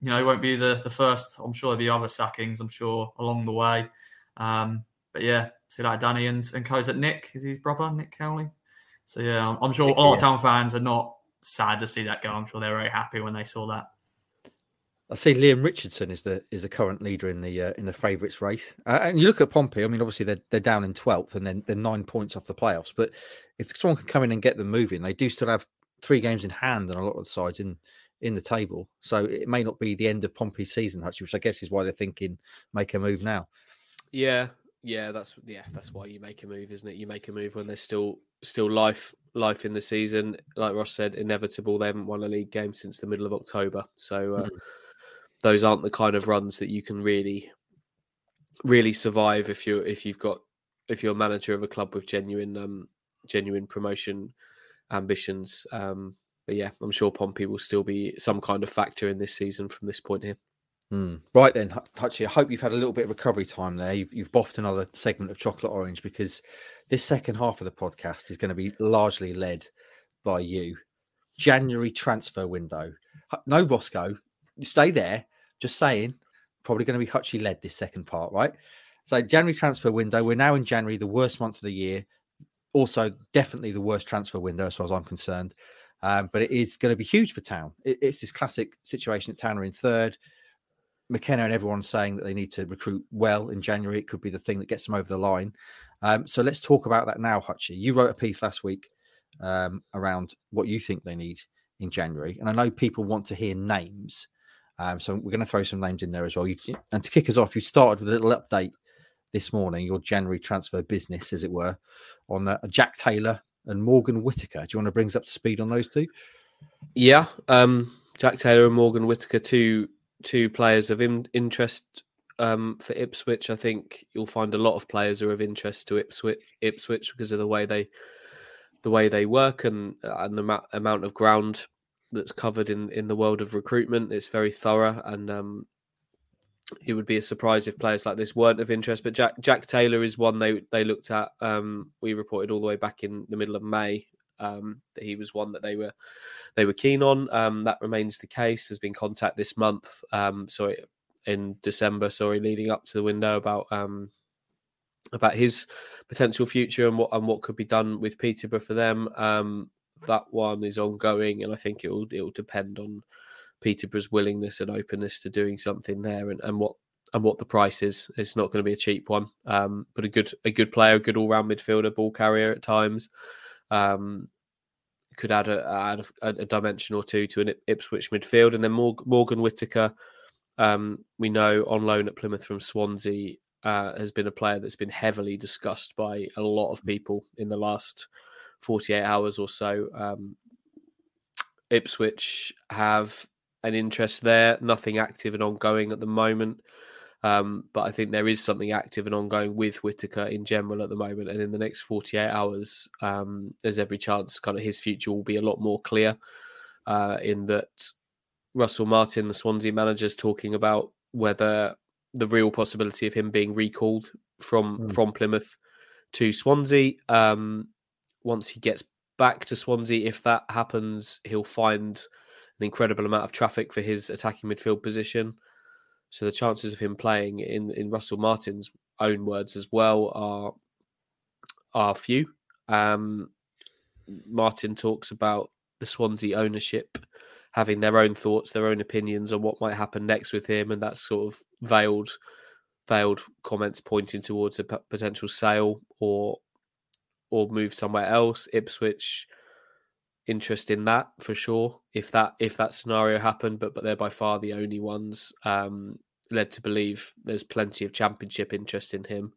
you know, it won't be the the first. I'm sure there'll be other sackings. I'm sure along the way. Um, but yeah, see like Danny and and Co's at Nick is his brother Nick Cowley. So yeah, I'm, I'm sure Nick, a lot yeah. of town fans are not sad to see that go. I'm sure they're very happy when they saw that. I see Liam Richardson is the is the current leader in the uh, in the favourites race, uh, and you look at Pompey. I mean, obviously they're they're down in twelfth, and then they're nine points off the playoffs. But if someone can come in and get them moving, they do still have three games in hand, and a lot of the sides in in the table. So it may not be the end of Pompey's season, actually, which I guess is why they're thinking make a move now. Yeah, yeah, that's yeah, that's why you make a move, isn't it? You make a move when there's still still life life in the season. Like Ross said, inevitable. They haven't won a league game since the middle of October, so uh, mm. those aren't the kind of runs that you can really really survive if you're if you've got if you're a manager of a club with genuine um genuine promotion ambitions. Um, but yeah, I'm sure Pompey will still be some kind of factor in this season from this point here. Mm. Right then, Hutchie, I hope you've had a little bit of recovery time there. You've, you've boffed another segment of chocolate orange because this second half of the podcast is going to be largely led by you. January transfer window. No Roscoe, you stay there. Just saying, probably going to be Hutchie led this second part, right? So January transfer window. We're now in January, the worst month of the year. Also, definitely the worst transfer window as far as I'm concerned. Um, but it is going to be huge for Town. It, it's this classic situation that Town are in third McKenna and everyone saying that they need to recruit well in January. It could be the thing that gets them over the line. Um, so let's talk about that now, Hutchie. You wrote a piece last week um, around what you think they need in January, and I know people want to hear names. Um, so we're going to throw some names in there as well. You, and to kick us off, you started with a little update this morning, your January transfer business, as it were, on uh, Jack Taylor and Morgan Whitaker. Do you want to bring us up to speed on those two? Yeah, um, Jack Taylor and Morgan Whitaker, two two players of in, interest um, for Ipswich. I think you'll find a lot of players are of interest to Ipswich, Ipswich because of the way they the way they work and and the ma- amount of ground that's covered in in the world of recruitment. It's very thorough, and um, it would be a surprise if players like this weren't of interest. But Jack Jack Taylor is one they they looked at. Um, we reported all the way back in the middle of May um, that he was one that they were they were keen on. Um, that remains the case. There's been contact this month, um, sorry, in December, sorry, leading up to the window about um, about his potential future and what and what could be done with Peterborough for them. Um, that one is ongoing, and I think it will it will depend on Peterborough's willingness and openness to doing something there, and, and what and what the price is. It's not going to be a cheap one, um, but a good a good player, a good all round midfielder, ball carrier at times. Um, could add a add a, dimension or two to an Ipswich midfield, and then Morgan Whitaker. Um, we know on loan at Plymouth from Swansea uh, has been a player that's been heavily discussed by a lot of people in the last 48 hours or so. Um, Ipswich have an interest there, nothing active and ongoing at the moment. Um, but I think there is something active and ongoing with Whitaker in general at the moment. And in the next 48 hours, um, there's every chance kind of his future will be a lot more clear uh, in that Russell Martin, the Swansea manager, is talking about whether the real possibility of him being recalled from mm. from Plymouth to Swansea. Um, once he gets back to Swansea, if that happens, he'll find an incredible amount of traffic for his attacking midfield position. So the chances of him playing in in Russell Martin's own words as well are are few. Um, Martin talks about the Swansea ownership having their own thoughts, their own opinions on what might happen next with him, and that sort of veiled veiled comments pointing towards a p- potential sale or or move somewhere else. Ipswich interest in that for sure. If that if that scenario happened, but but they're by far the only ones um, led to believe there's plenty of championship interest in him.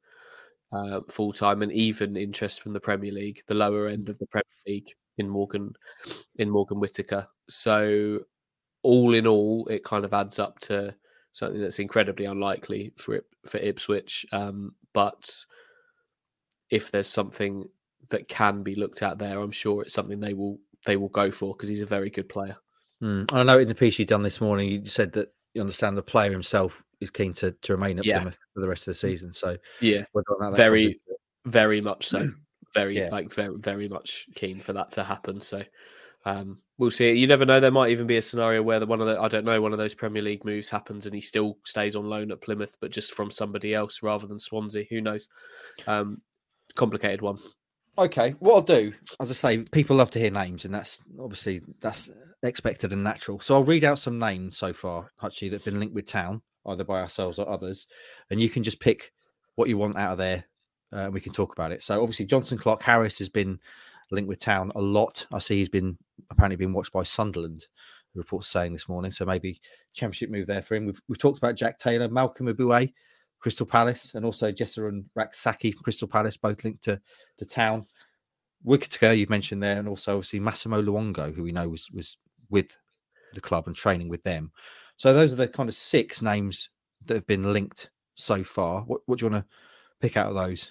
Uh, full time and even interest from the Premier League, the lower end of the Premier League in Morgan in Morgan Whitaker. So all in all, it kind of adds up to something that's incredibly unlikely for it, for Ipswich. Um, but if there's something that can be looked at there, I'm sure it's something they will they will go for because he's a very good player. Mm. I know in the piece you've done this morning, you said that you understand the player himself is keen to, to remain at yeah. Plymouth for the rest of the season. So yeah, very very much so. Very yeah. like very very much keen for that to happen. So um, we'll see. You never know. There might even be a scenario where the one of the I don't know one of those Premier League moves happens and he still stays on loan at Plymouth, but just from somebody else rather than Swansea. Who knows? Um, complicated one. Okay, what I'll do, as I say, people love to hear names, and that's obviously that's expected and natural. So I'll read out some names so far, actually, that've been linked with town, either by ourselves or others, and you can just pick what you want out of there, uh, and we can talk about it. So obviously, Jonson Clarke-Harris has been linked with town a lot. I see he's been apparently been watched by Sunderland. The report's saying this morning, so maybe championship move there for him. We've, we've talked about Jack Taylor, Malcolm Ebiowei, Crystal Palace, and also Jesurun and Rak-Sakyi from Crystal Palace, both linked to, to town. Whitaker, you've mentioned there, and also obviously Massimo Luongo, who we know was was with the club and training with them. So those are the kind of six names that have been linked so far. What, what do you want to pick out of those?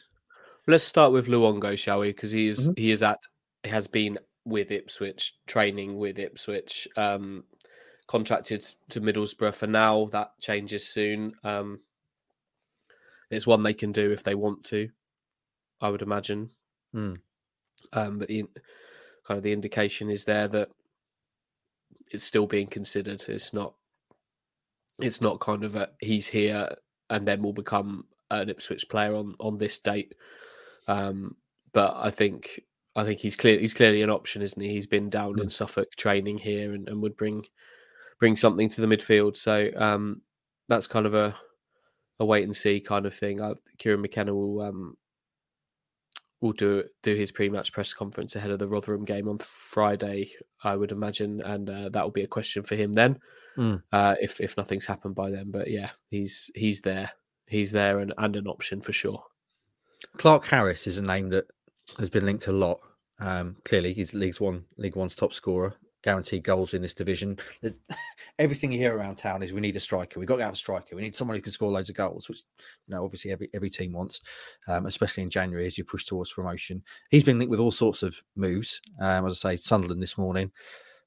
Let's start with Luongo, shall we? Because he's mm-hmm. he is at he has been with Ipswich, training with Ipswich, um, contracted to Middlesbrough for now. That changes soon. Um, it's one they can do if they want to, I would imagine. Mm. Um, but the kind of the indication is there that it's still being considered. It's not. It's not kind of a he's here and then will become an Ipswich player on on this date. Um, but I think I think he's clear he's clearly an option, isn't he? He's been down mm. in Suffolk training here and, and would bring bring something to the midfield. So um, that's kind of a a wait and see kind of thing. I, Kieran McKenna will um, will do do his pre-match press conference ahead of the Rotherham game on Friday, I would imagine, and uh, that will be a question for him then, Mm. uh, if if nothing's happened by then. But yeah, he's he's there, he's there, and, and an option for sure. Clarke-Harris is a name that has been linked a lot. Um, clearly, he's League One, League One's top scorer, guaranteed goals in this division. There's, everything you hear around town is we need a striker. We've got to have a striker. We need someone who can score loads of goals, which you know obviously every every team wants, um, especially in January as you push towards promotion. He's been linked with all sorts of moves. Um, as I say, Sunderland this morning.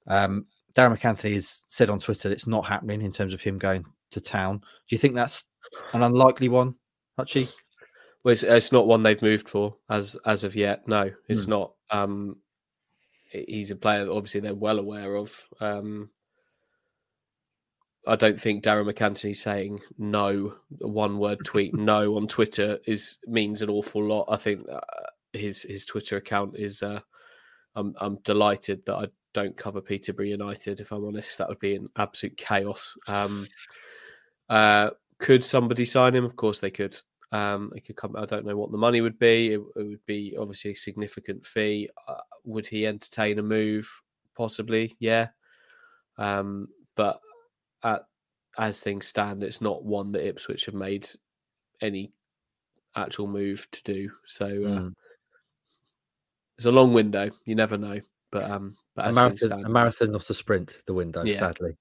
Um, Darragh MacAnthony has said on Twitter it's not happening in terms of him going to town. Do you think that's an unlikely one, Hutchie? Well, it's, it's not one they've moved for as as of yet. No, it's not. Um, he's a player that obviously they're well aware of. Um, I don't think Darragh MacAnthony saying no, a one word tweet no on Twitter is means an awful lot. I think uh, his his Twitter account is. Uh, I'm I'm delighted that I don't cover Peterborough United. If I'm honest, that would be an absolute chaos. Um, uh, could somebody sign him? Of course they could. Um, it could come. I don't know what the money would be. It, it would be obviously a significant fee. Uh, would he entertain a move? Possibly, yeah. Um, but at, as things stand, it's not one that Ipswich have made any actual move to do. So uh, Mm. it's a long window. You never know. But um, but a marathon, stand, a marathon, not a sprint. The window, Yeah. sadly.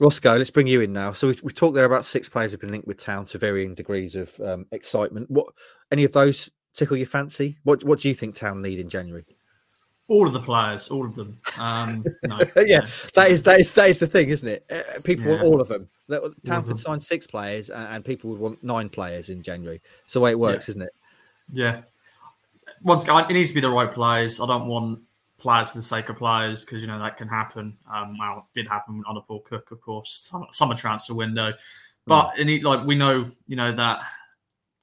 Roscoe, let's bring you in now. So we've, we've talked there about six players have been linked with town to varying degrees of um, excitement. What any of those tickle your fancy? What What do you think town need in January? All of the players, all of them. Um, no, Yeah. That is that is that is the thing, isn't it? Uh, People want all of them. That- Town could sign six players, and, and people would want nine players in January. It's the way it works, isn't it? Yeah. Once again, it needs to be the right players. I don't want players for the sake of players because you know that can happen. Um, well, it did happen on a Paul Cook, of course, summer, summer transfer window. But it need, like we know, you know that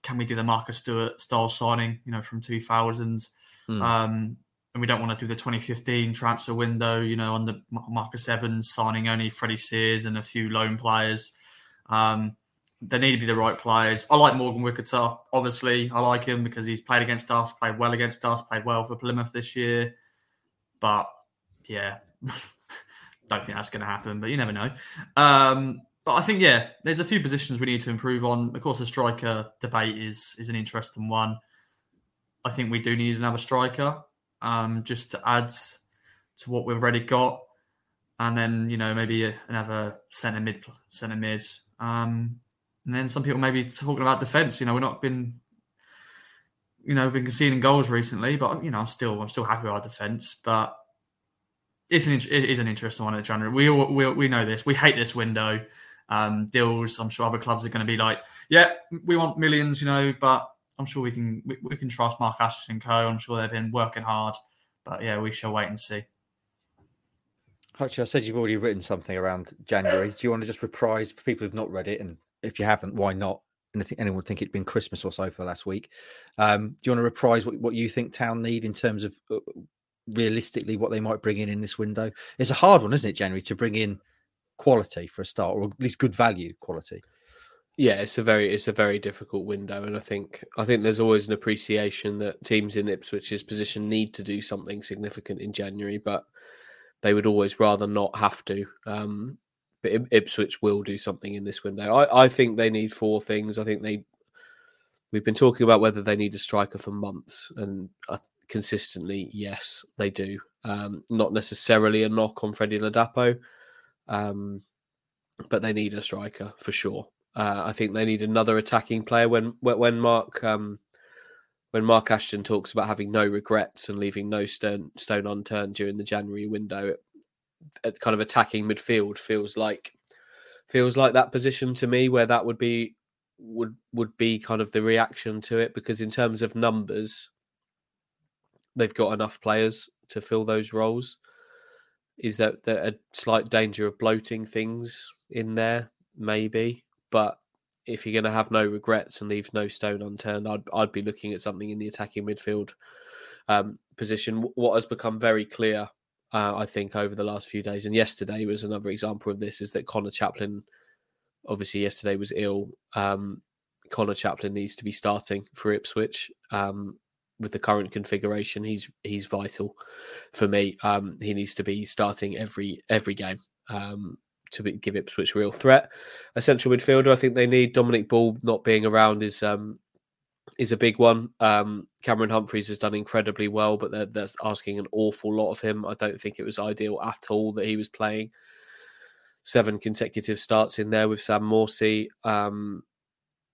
can we do the Marcus Stewart style signing? You know, from two thousands. Mm. Um, and we don't want to do the 2015 transfer window, you know, on the Marcus Evans signing only Freddie Sears and a few loan players. Um, they need to be the right players. I like Morgan Whitaker, obviously. I like him because he's played against us, played well against us, played well for Plymouth this year. But yeah, don't think that's going to happen, but you never know. Um, but I think, yeah, there's a few positions we need to improve on. Of course, the striker debate is is an interesting one. I think we do need another striker um, just to add to what we've already got, and then you know maybe another centre mid, centre mid, um, and then some people maybe talking about defence. You know, we're not been, you know, we've been conceding goals recently, but you know, I'm still I'm still happy with our defence, but. It's an it is an interesting one at the January. We all, we we know this. We hate this window. Um, deals. I'm sure other clubs are going to be like, yeah, we want millions, you know, but I'm sure we can we, we can trust Mark Ashton Co. I'm sure they've been working hard, but yeah, we shall wait and see. Actually, I said you've already written something around January. Do you want to just reprise for people who've not read it? And if you haven't, why not? Think anyone would think it'd been Christmas or so for the last week. Um, do you want to reprise what, what you think Town need in terms of uh, realistically what they might bring in in this window? It's a hard one, isn't it, January, to bring in quality for a start, or at least good value quality. Yeah, it's a very it's a very difficult window, and I think I think there's always an appreciation that teams in Ipswich's position need to do something significant in January, but they would always rather not have to. Um, but Ipswich will do something in this window. I, I think they need four things. I think they we've been talking about whether they need a striker for months, and uh, consistently, yes, they do. Um, not necessarily a knock on Freddie Ladapo, um, but they need a striker for sure. Uh, I think they need another attacking player. When when Mark um, when Mark Ashton talks about having no regrets and leaving no stone stone unturned during the January window, it kind of attacking midfield feels like feels like that position to me, where that would be would would be kind of the reaction to it because in terms of numbers, they've got enough players to fill those roles. Is that there a slight danger of bloating things in there? Maybe, but if you're going to have no regrets and leave no stone unturned, I'd I'd be looking at something in the attacking midfield um, position. What has become very clear, uh, I think, over the last few days, and yesterday was another example of this, is that Conor Chaplin, obviously yesterday was ill. Um, Conor Chaplin needs to be starting for Ipswich. Um, with the current configuration, he's he's vital for me. Um, he needs to be starting every every game um, to be, give Ipswich real threat. A central midfielder, I think they need Dominic Ball not being around is um, is a big one. Um, Cameron Humphreys has done incredibly well, but they're, asking an awful lot of him. I don't think it was ideal at all that he was playing seven consecutive starts in there with Sam Morsy. Um,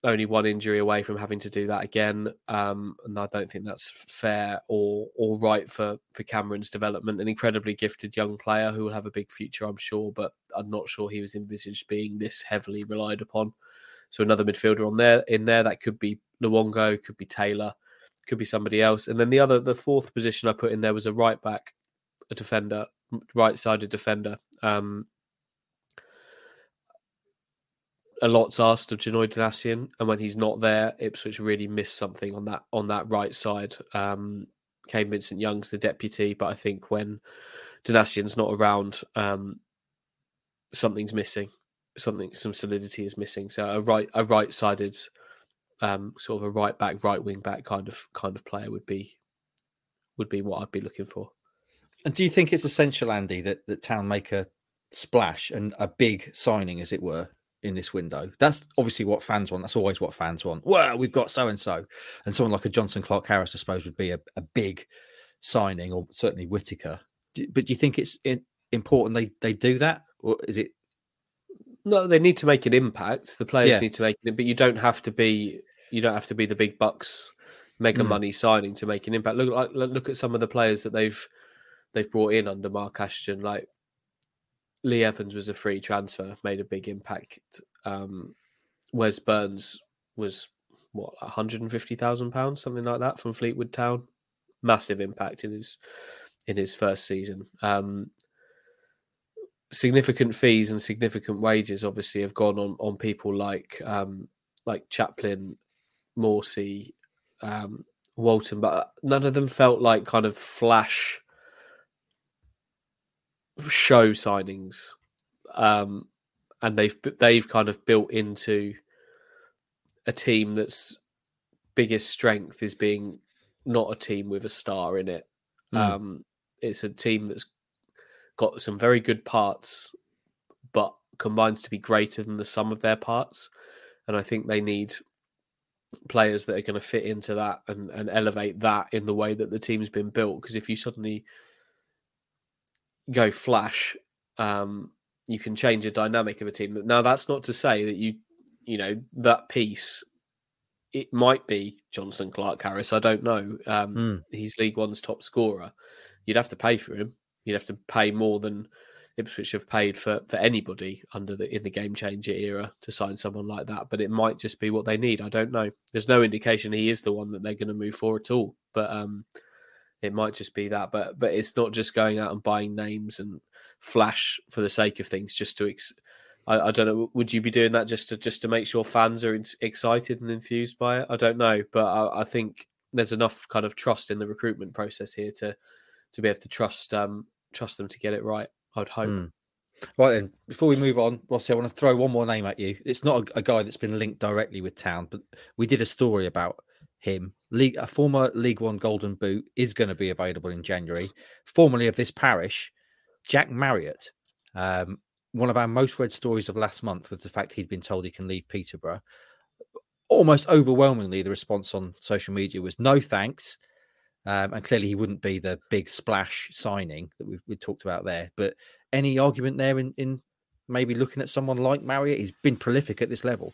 only one injury away from having to do that again, um, and I don't think that's fair or or right for for Cameron's development. An incredibly gifted young player who will have a big future, I'm sure, but I'm not sure he was envisaged being this heavily relied upon. So another midfielder on there in there that could be Luongo, could be Taylor, could be somebody else, and then the other the fourth position I put in there was a right back, a defender, right sided defender. Um, a lot's asked of Janoi Donacien, and when he's not there, Ipswich really miss something on that on that right side. Um, Kane Vincent Young's the deputy, but I think when Donacien's not around, um, something's missing. Something, some solidity is missing. So a right, a right-sided, um, sort of a right back, right wing back kind of kind of player would be would be what I'd be looking for. And do you think it's essential, Andy, that that Town make a splash and a big signing, as it were, in this window. That's obviously what fans want. That's always what fans want. Well, we've got so and so, and someone like a Jonson Clarke-Harris, I suppose, would be a, a big signing, or certainly Whitaker. But do you think it's important they they do that, or is it? No, they need to make an impact. The players yeah. need to make it, but you don't have to be. You don't have to be the big bucks, mega mm. money signing to make an impact. Look, like, look at some of the players that they've they've brought in under Mark Ashton, like Lee Evans was a free transfer, made a big impact. Um, Wes Burns was what 150,000 pounds, something like that, from Fleetwood Town. Massive impact in his in his first season. Um, significant fees and significant wages obviously have gone on on people like um, like Chaplin, Morsy, um, Walton, but none of them felt like kind of flash show signings, um, and they've they've kind of built into a team that's biggest strength is being not a team with a star in it. Mm. Um, it's a team that's got some very good parts, but combines to be greater than the sum of their parts. And I think they need players that are going to fit into that and, and elevate that in the way that the team's been built. Because if you suddenly go flash, um, you can change the dynamic of a team. Now, that's not to say that you, you know, that piece. It might be Jonson Clarke-Harris. I don't know. Um, mm. He's League One's top scorer. You'd have to pay for him. You'd have to pay more than Ipswich have paid for for anybody under the in the game changer era to sign someone like that. But it might just be what they need. I don't know. There's no indication he is the one that they're going to move for at all. But um, it might just be that, but but it's not just going out and buying names and flash for the sake of things just to. Ex- I, I don't know. Would you be doing that just to just to make sure fans are in- excited and enthused by it? I don't know, but I, I, think there's enough kind of trust in the recruitment process here to to be able to trust um trust them to get it right. I'd hope. Mm. Right then, before we move on, Rossi, I want to throw one more name at you. It's not a, a guy that's been linked directly with Town, but we did a story about him. League, a former League One Golden Boot is going to be available in January. Formerly of this parish, Jack Marriott. Um, one of our most read stories of last month was the fact he'd been told he can leave Peterborough. Almost overwhelmingly, the response on social media was no thanks. Um, and clearly, he wouldn't be the big splash signing that we've, we talked about there. But any argument there in, in maybe looking at someone like Marriott? He's been prolific at this level.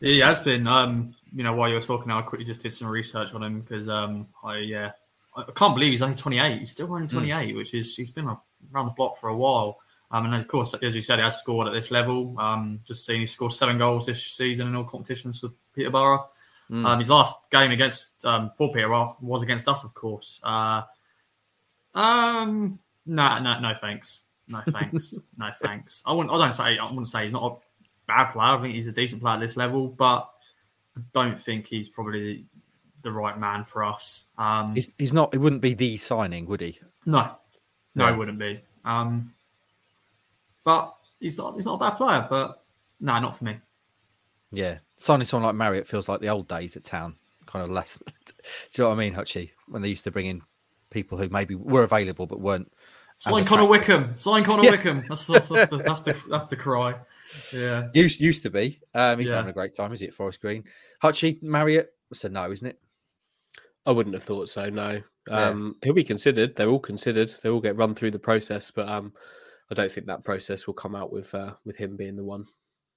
He has been. Um, you know, while you were talking, I quickly just did some research on him because um, I yeah, I can't believe he's only 28. He's still only 28, mm. which is he's been around the block for a while. Um, and of course, as you said, he has scored at this level. Um, just seeing he scored seven goals this season in all competitions for Peterborough. Mm. Um, his last game against um, for Peterborough was against us, of course. Uh, um, no, no, no, thanks. No thanks. no thanks. I wouldn't. I don't say. I wouldn't say he's not a bad player. I think he's a decent player at this level, but I don't think he's probably the right man for us. Um, he's, he's not. It wouldn't be the signing, would he? No, no, it wouldn't be. Um, but he's not. He's not a bad player, but no, not for me. Yeah, signing someone like Marriott feels like the old days at town. kind of less. Do you know what I mean, Hutchie? When they used to bring in people who maybe were available but weren't. as Sign Connor. Wickham. Sign Connor Yeah. Wickham. That's, that's, that's, the, that's the that's the cry. Yeah. Used used to be. Um, he's Yeah. having a great time, is he, at Forest Green? Hutchie, Marriott. Said no, isn't it? I wouldn't have thought so. No, Yeah. um, he'll be considered. They're all considered. They all get run through the process, but um, I don't think that process will come out with uh, with him being the one.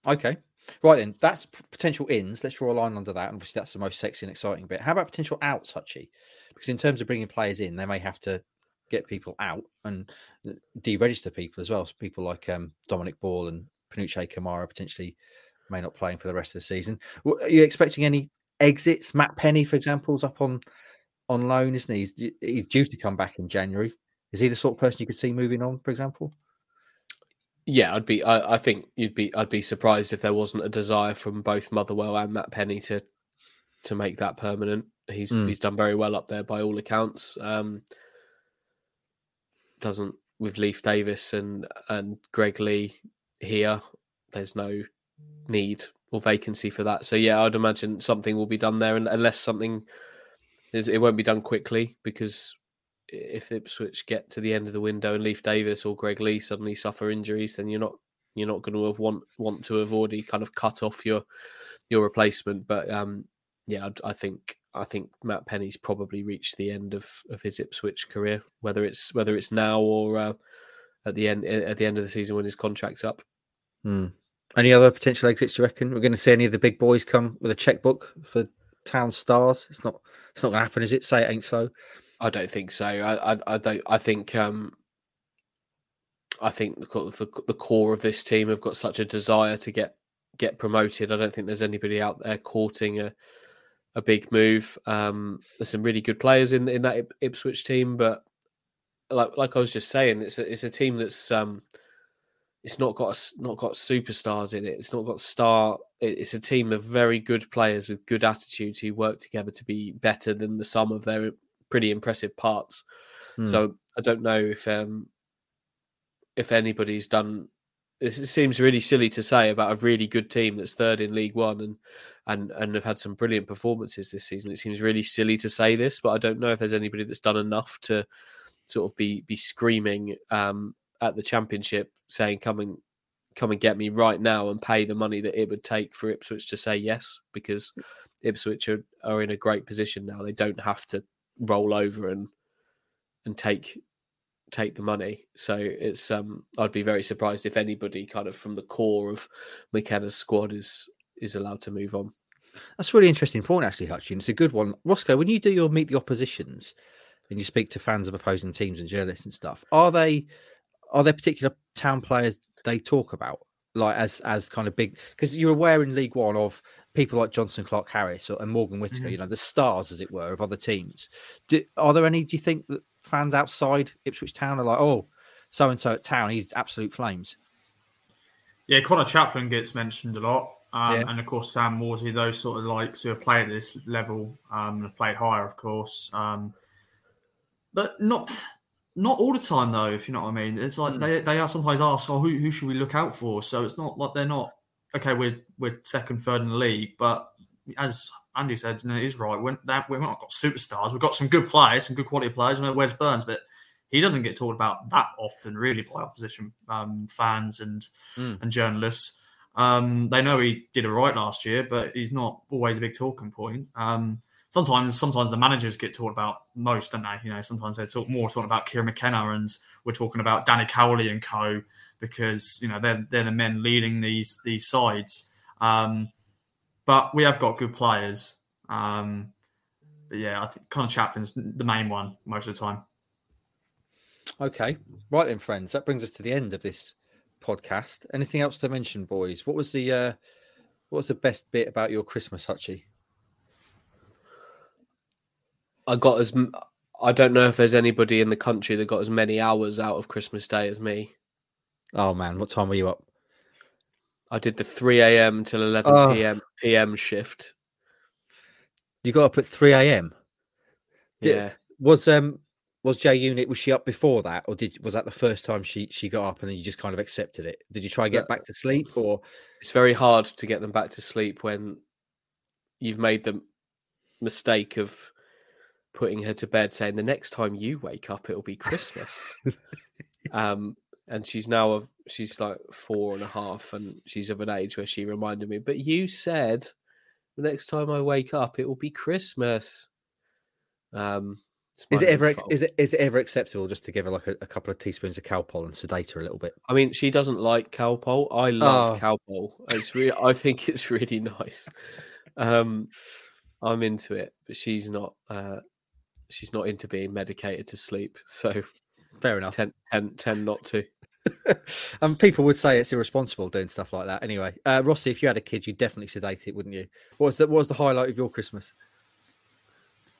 Okay. Right then, that's potential ins. Let's draw a line under that. And Obviously, that's the most sexy and exciting bit. How about potential outs, Hutchie? Because in terms of bringing players in, they may have to get people out and uh, deregister people as well. So people like um, Dominic Ball and Panutche Camara potentially may not playing for the rest of the season. Are you expecting any exits? Matt Penny, for example, is up on on loan, isn't he? He's, he's due to come back in January. Is he the sort of person you could see moving on, for example? Yeah, I'd be. I, I think you'd be. I'd be surprised if there wasn't a desire from both Motherwell and Matt Penny to to make that permanent. He's Mm. he's done very well up there by all accounts. Um, doesn't with Leif Davis and and Greg Leigh here. There's no need or vacancy for that. So yeah, I'd imagine something will be done there, and unless something is, it won't be done quickly because if Ipswich get to the end of the window and Leif Davis or Greg Leigh suddenly suffer injuries, then you're not you're not going to want want to have already kind of cut off your your replacement. But um, yeah, I'd- I think I think Matt Penny's probably reached the end of, of his Ipswich career, whether it's whether it's now or uh, at the end at the end of the season when his contract's up. Hmm. Any other potential exits? You reckon we're going to see any of the big boys come with a checkbook for town stars? It's not. It's not going to happen, is it? Say it ain't so. I don't think so. I I, I don't. I think um, I think the, the the core of this team have got such a desire to get get promoted. I don't think there's anybody out there courting a a big move. Um, there's some really good players in in that Ipswich team, but like like I was just saying, it's a, it's a team that's um, it's not got a not got superstars in it. It's not got star. It's a team of very good players with good attitudes who work together to be better than the sum of their pretty impressive parts. Hmm. So I don't know if um if anybody's done. This it seems really silly to say about a really good team that's third in League One and and and have had some brilliant performances this season. It seems really silly to say this, but I don't know if there's anybody that's done enough to sort of be be screaming um, at the championship, saying come and come and get me right now and pay the money that it would take for Ipswich to say yes, because Ipswich are, are in a great position now. They don't have to roll over and and take take the money. So it's um I'd be very surprised if anybody kind of from the core of McKenna's squad is is allowed to move on. That's a really interesting point, actually, Hutchin. It's a good one. Roscoe, when you do your meet the oppositions and you speak to fans of opposing teams and journalists and stuff, are they are there particular town players they talk about? Like as as kind of big because you're aware in League One of people like Jonson Clarke-Harris or, and Morgan Whitaker, Mhm. you know, the stars as it were of other teams. Do, are there any do you think that fans outside Ipswich Town are like, oh, so and so at town, he's absolute flames? Yeah, Conor Chaplin gets mentioned a lot. Um, Yeah. And of course, Sam Morsy, those sort of likes who have played at this level um, and have played higher, of course. Um, but not not all the time, though, if you know what I mean. It's like Mm. they, they are sometimes asked, oh, who, who should we look out for? So it's not like they're not, okay, we're, we're second, third in the league. But as Andy said, and it is right, we're, that, we've not got superstars. We've got some good players, some good quality players. You know, Wes Burns, but he doesn't get talked about that often, really, by opposition um, fans and Mm. and journalists. Um, they know he did it right last year, but he's not always a big talking point. Um, sometimes, sometimes the managers get talked about most, don't they? You know, sometimes they talk more talking about Kieran McKenna, and we're talking about Danny Cowley and co. Because you know they're they're the men leading these these sides. Um, but we have got good players. Um, but yeah, I think Conor Chaplin's the main one most of the time. Okay. Right then, friends. That brings us to the end of this podcast. Anything else to mention, boys? What was the uh what was the best bit about your Christmas, Hutchie? I got as I don't know if there's anybody in the country that got as many hours out of Christmas Day as me. Oh man, what time were you up? I did the 3 a.m. till 11 Oh. p.m. p.m. shift. You got up at 3 a.m. Did- Yeah. Was um was J Unit was she up before that, or did was that the first time she she got up and then you just kind of accepted it? Did you try and get back to sleep or It's very hard to get them back to sleep when you've made the mistake of putting her to bed, saying the next time you wake up, it'll be Christmas. um, and she's now of she's like four and a half, and she's of an age where she reminded me. But you said the next time I wake up, it will be Christmas. Um, is it ever is it is it ever acceptable just to give her like a, a, couple of teaspoons of Calpol and sedate her a little bit? I mean, she doesn't like Calpol. I love oh. Calpol. It's really, I think it's really nice. Um, I'm into it, but she's not. Uh, she's not into being medicated to sleep. So fair enough. Tend, tend, tend not to. and people would say it's irresponsible doing stuff like that. Anyway, uh, Rossi, if you had a kid, you'd definitely sedate it, wouldn't you? What was the, what was the highlight of your Christmas?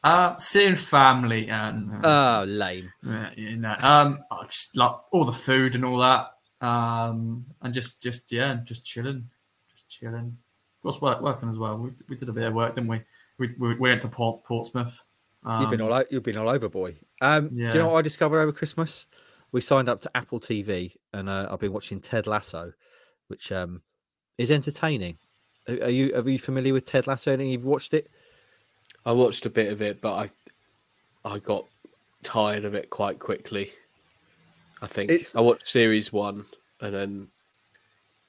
Uh, seeing family and uh, oh, lame. Yeah, you know, um, just like all the food and all that, um, and just, just yeah, just chilling, just chilling. Of course, work, working as well. We, we did a bit of work, didn't we? We, we, we went to Port, Portsmouth. Um, you've been all you've been all over, boy. Um, yeah. Do you know what I discovered over Christmas? We signed up to Apple TV, and uh, I've been watching Ted Lasso, which um, is entertaining. Are, are you are you familiar with Ted Lasso? Anything you've watched it? I watched a bit of it, but I I got tired of it quite quickly. I think it's... I watched series one, and then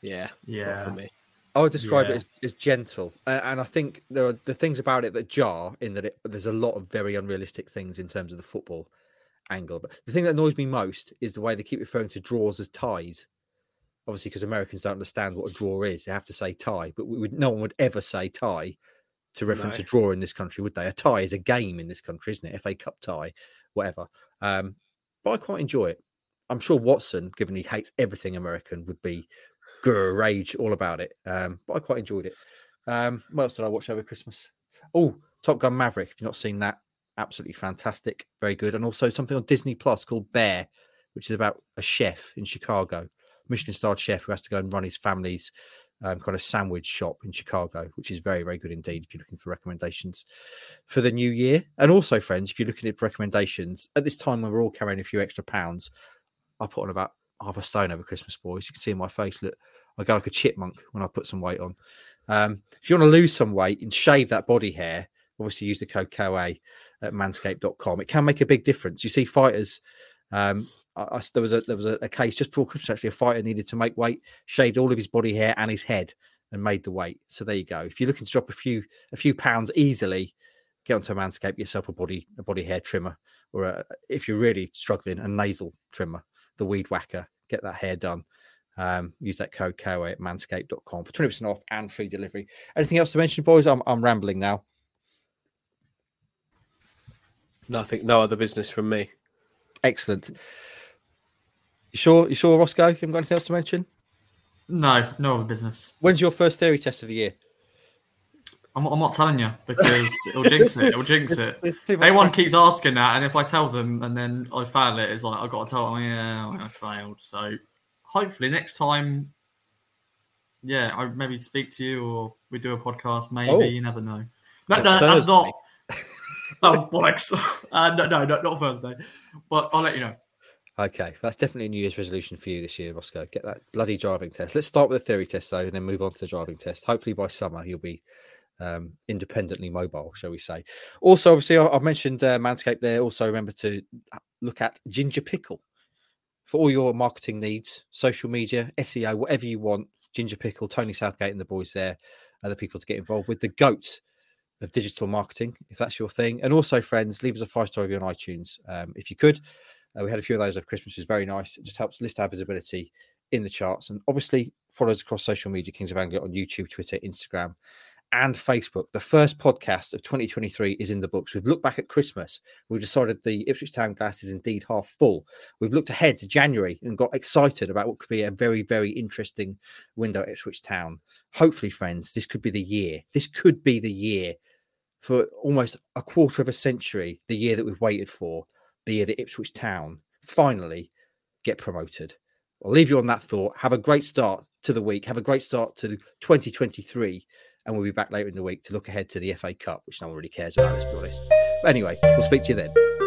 yeah, yeah, for me. I would describe yeah. it as, as gentle, and I think there are the things about it that jar in that it, there's a lot of very unrealistic things in terms of the football angle. But the thing that annoys me most is the way they keep referring to draws as ties. Obviously, because Americans don't understand what a draw is, they have to say tie. But would, no one would ever say tie to reference no. a draw in this country, would they? A tie is a game in this country, isn't it? FA Cup tie, whatever. Um, but I quite enjoy it. I'm sure Watson, given he hates everything American, would be rage all about it. Um, but I quite enjoyed it. Um, what else did I watch over Christmas? Oh, Top Gun Maverick. If you've not seen that, absolutely fantastic, very good. And also something on Disney Plus called Bear, which is about a chef in Chicago, Michelin starred chef who has to go and run his family's um, kind of sandwich shop in Chicago, which is very, very good indeed if you're looking for recommendations for the new year. And also, friends, if you're looking at recommendations at this time when we're all carrying a few extra pounds, I put on about half a stone over Christmas, boys. You can see my face, look, I go like a chipmunk when I put some weight on. Um, if you want to lose some weight and shave that body hair, obviously use the code KOA at manscaped.com. It can make a big difference. You see fighters. Um, I, I, there was a there was a, a, case just before Christmas. Actually, a fighter needed to make weight, shaved all of his body hair and his head, and made the weight. So there you go. If you're looking to drop a few a few pounds easily, get onto a Manscaped yourself a body a body hair trimmer, or a, if you're really struggling, a nasal trimmer, the weed whacker. Get that hair done. Um, use that code KOA at manscaped.com for 20% off and free delivery. Anything else to mention, boys? I'm, I'm rambling now. Nothing, no other business from me. Excellent. You sure? You sure, Roscoe? You haven't got anything else to mention? No, no other business. When's your first theory test of the year? I'm, I'm not telling you because it'll jinx it. It'll jinx it. Everyone keeps asking that, and if I tell them and then I fail it, it's like I've got to tell them, yeah, I failed. So hopefully next time, yeah, I maybe speak to you or we do a podcast. Maybe oh. you never know. No, no that's not. oh, bollocks! Uh, no, no, no, not Thursday. But I'll let you know. Okay, that's definitely a New Year's resolution for you this year, Roscoe. Get that bloody driving test. Let's start with the theory test though, and then move on to the driving test. Hopefully by summer you'll be um, independently mobile, shall we say? Also, obviously, I've mentioned uh, Manscaped there. Also, remember to look at Ginger Pickle for all your marketing needs, social media, SEO, whatever you want. Ginger Pickle, Tony Southgate, and the boys there, other people to get involved with. The goats of digital marketing, if that's your thing. And also, friends, leave us a five star review on iTunes um, if you could. Uh, we had a few of those over Christmas, which is very nice. It just helps lift our visibility in the charts. And obviously, follow us across social media, Kings of Anglia on YouTube, Twitter, Instagram, and Facebook. The first podcast of 2023 is in the books. We've looked back at Christmas. We've decided the Ipswich Town glass is indeed half full. We've looked ahead to January and got excited about what could be a very, very interesting window at Ipswich Town. Hopefully, friends, this could be the year. This could be the year for almost a quarter of a century, the year that we've waited for, the year that Ipswich Town finally get promoted. I'll leave you on that thought. Have a great start to the week. Have a great start to 2023 and we'll be back later in the week to look ahead to the FA Cup, which no one really cares about, let's be honest. But anyway, we'll speak to you then.